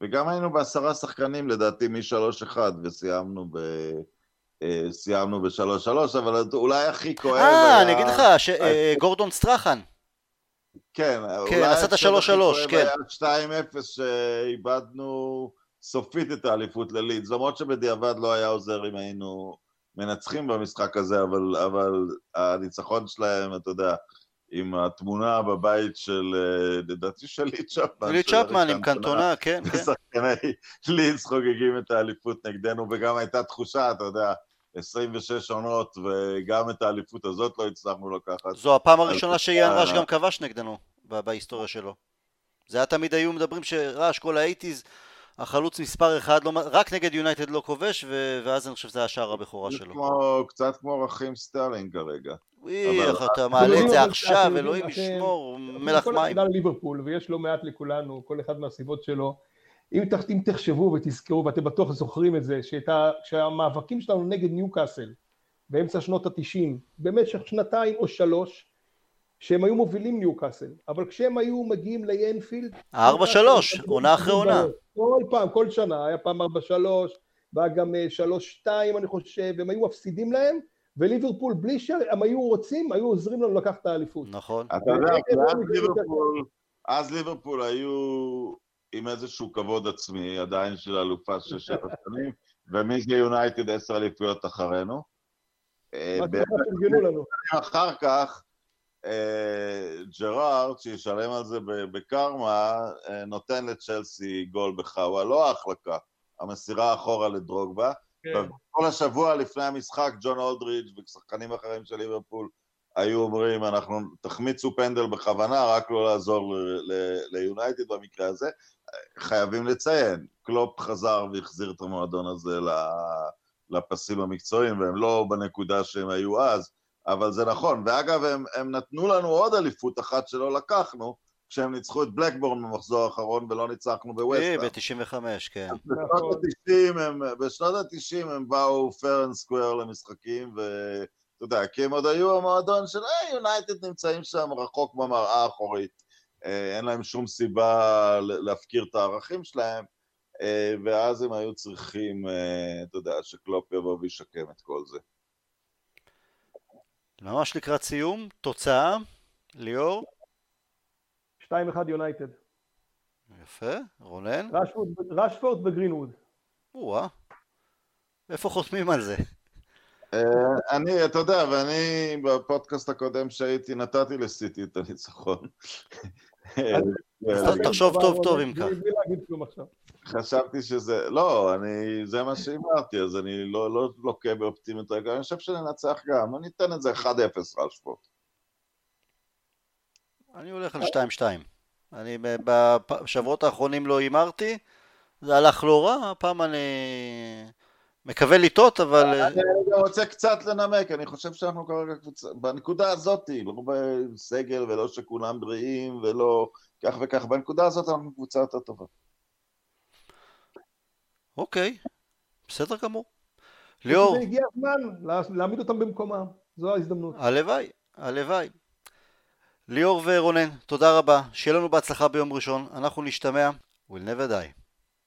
וגם היינו בעשרה שחקנים לדעתי מ-3-1, וסיימנו ב... אה, סיימנו ב-3-3, אבל אולי הכי כואב אה, אני אגיד לך, אה, גורדון סטרחן. כן, כן, עשה את ה-3-3, כן. 2-0 שאיבדנו... סופית את האליפות ללידס, למרות שבדיעבד לא היה עוזר אם היינו מנצחים במשחק הזה, אבל, אבל הניצחון שלהם, אתה יודע, עם התמונה בבית של, אה, לדעתי של ליד צ'פמן. ליד צ'פמן עם קנטונה, כן, כן. שחקני לידס חוגגים את האליפות נגדנו, וגם הייתה תחושה, אתה יודע, 26 עונות, וגם את האליפות הזאת לא הצלחנו לקחת. זו הפעם הראשונה שאיאן ראש גם כבש נגדנו בהיסטוריה שלו. זה היה תמיד היו מדברים שראש כל ה eighties החלוץ מספר אחד, לא, רק נגד יונייטד לא כובש, ו, ואז אני חושב שזה היה שער הבכורה שלו. כמו, קצת כמו רחים סטרלינג כרגע. וואי, איך אתה מעלה את זה עכשיו, אלוהים ישמור, מלח מים. כל אחד ליברפול, ויש לא מעט לכולנו, כל אחד מהסיבות שלו. אם, אם תחשבו ותזכרו, ואתם בטוח זוכרים את זה, שהמאבקים שלנו נגד ניוקאסל, באמצע שנות התשעים, במשך שנתיים או שלוש, שהם היו מובילים ניוקאסל, אבל כשהם היו מגיעים לאנפילד... ארבע שלוש, עונה אחרי עונה. כל פעם, כל שנה, היה פעם ארבע שלוש, והיה גם אה, שלוש שתיים אני חושב, הם היו מפסידים להם, וליברפול בלי שהם היו רוצים, היו עוזרים לנו לקחת את האליפות. נכון. אתה יודע, אז ליברפול, אז ליברפול היו עם איזשהו כבוד עצמי, עדיין של אלופה של *laughs* שבע שנים, ומיגי יונייטד עשר אליפויות אחרינו. לנו? אחר כך, אה, ג'רארד, שישלם על זה בקרמה, אה, נותן לצ'לסי גול בחאווה, לא ההחלקה, המסירה אחורה לדרוגבה. כן. כל השבוע לפני המשחק, ג'ון אולדריץ' ושחקנים אחרים של ליברפול היו אומרים, אנחנו תחמיצו פנדל בכוונה, רק לא לעזור ליונייטד במקרה הזה. חייבים לציין, קלופ חזר והחזיר את המועדון הזה לפסים המקצועיים, והם לא בנקודה שהם היו אז, אבל זה נכון, ואגב, הם, הם נתנו לנו עוד אליפות אחת שלא לקחנו, כשהם ניצחו את בלקבורן במחזור האחרון ולא ניצחנו בווסטהאם. ב-95, כן. בשנות ה-90 הם, בשנות ה-90 הם באו fair and square למשחקים, ואתה יודע, כי הם עוד היו המועדון של, היי, יונייטד נמצאים שם רחוק במראה האחורית. אה, אין להם שום סיבה להפקיר את הערכים שלהם, אה, ואז הם היו צריכים, אתה יודע, שקלופ יבוא וישקם את כל זה. ממש לקראת סיום, תוצאה, ליאור? 2-1 יונייטד. יפה, רונן? רשפורד וגרינווד. או-אה. איפה חותמים על זה? אה, אני, אתה יודע, ואני בפודקאסט הקודם שהייתי, נתתי לסיטי את הניצחון. אז תחשוב טוב טוב אם כך. חשבתי שזה, לא, אני, זה מה שהימרתי, אז אני לא, לא לוקה באופטימיות רגע, אני חושב שננצח גם, אני אתן את זה 1-0 רשפורד. אני הולך על 2-2. אני בשבועות האחרונים לא הימרתי, זה הלך לא רע, הפעם אני מקווה לטעות, אבל... אני רוצה קצת לנמק, אני חושב שאנחנו כרגע קבוצה, בנקודה הזאת, לא בסגל ולא שכולם בריאים ולא כך וכך, בנקודה הזאת אנחנו קבוצה יותר טובה. אוקיי, בסדר גמור. ליאור. הגיע הזמן להעמיד אותם במקומם, זו ההזדמנות. הלוואי, הלוואי. ליאור ורונן, תודה רבה, שיהיה לנו בהצלחה ביום ראשון, אנחנו נשתמע, we'll never die.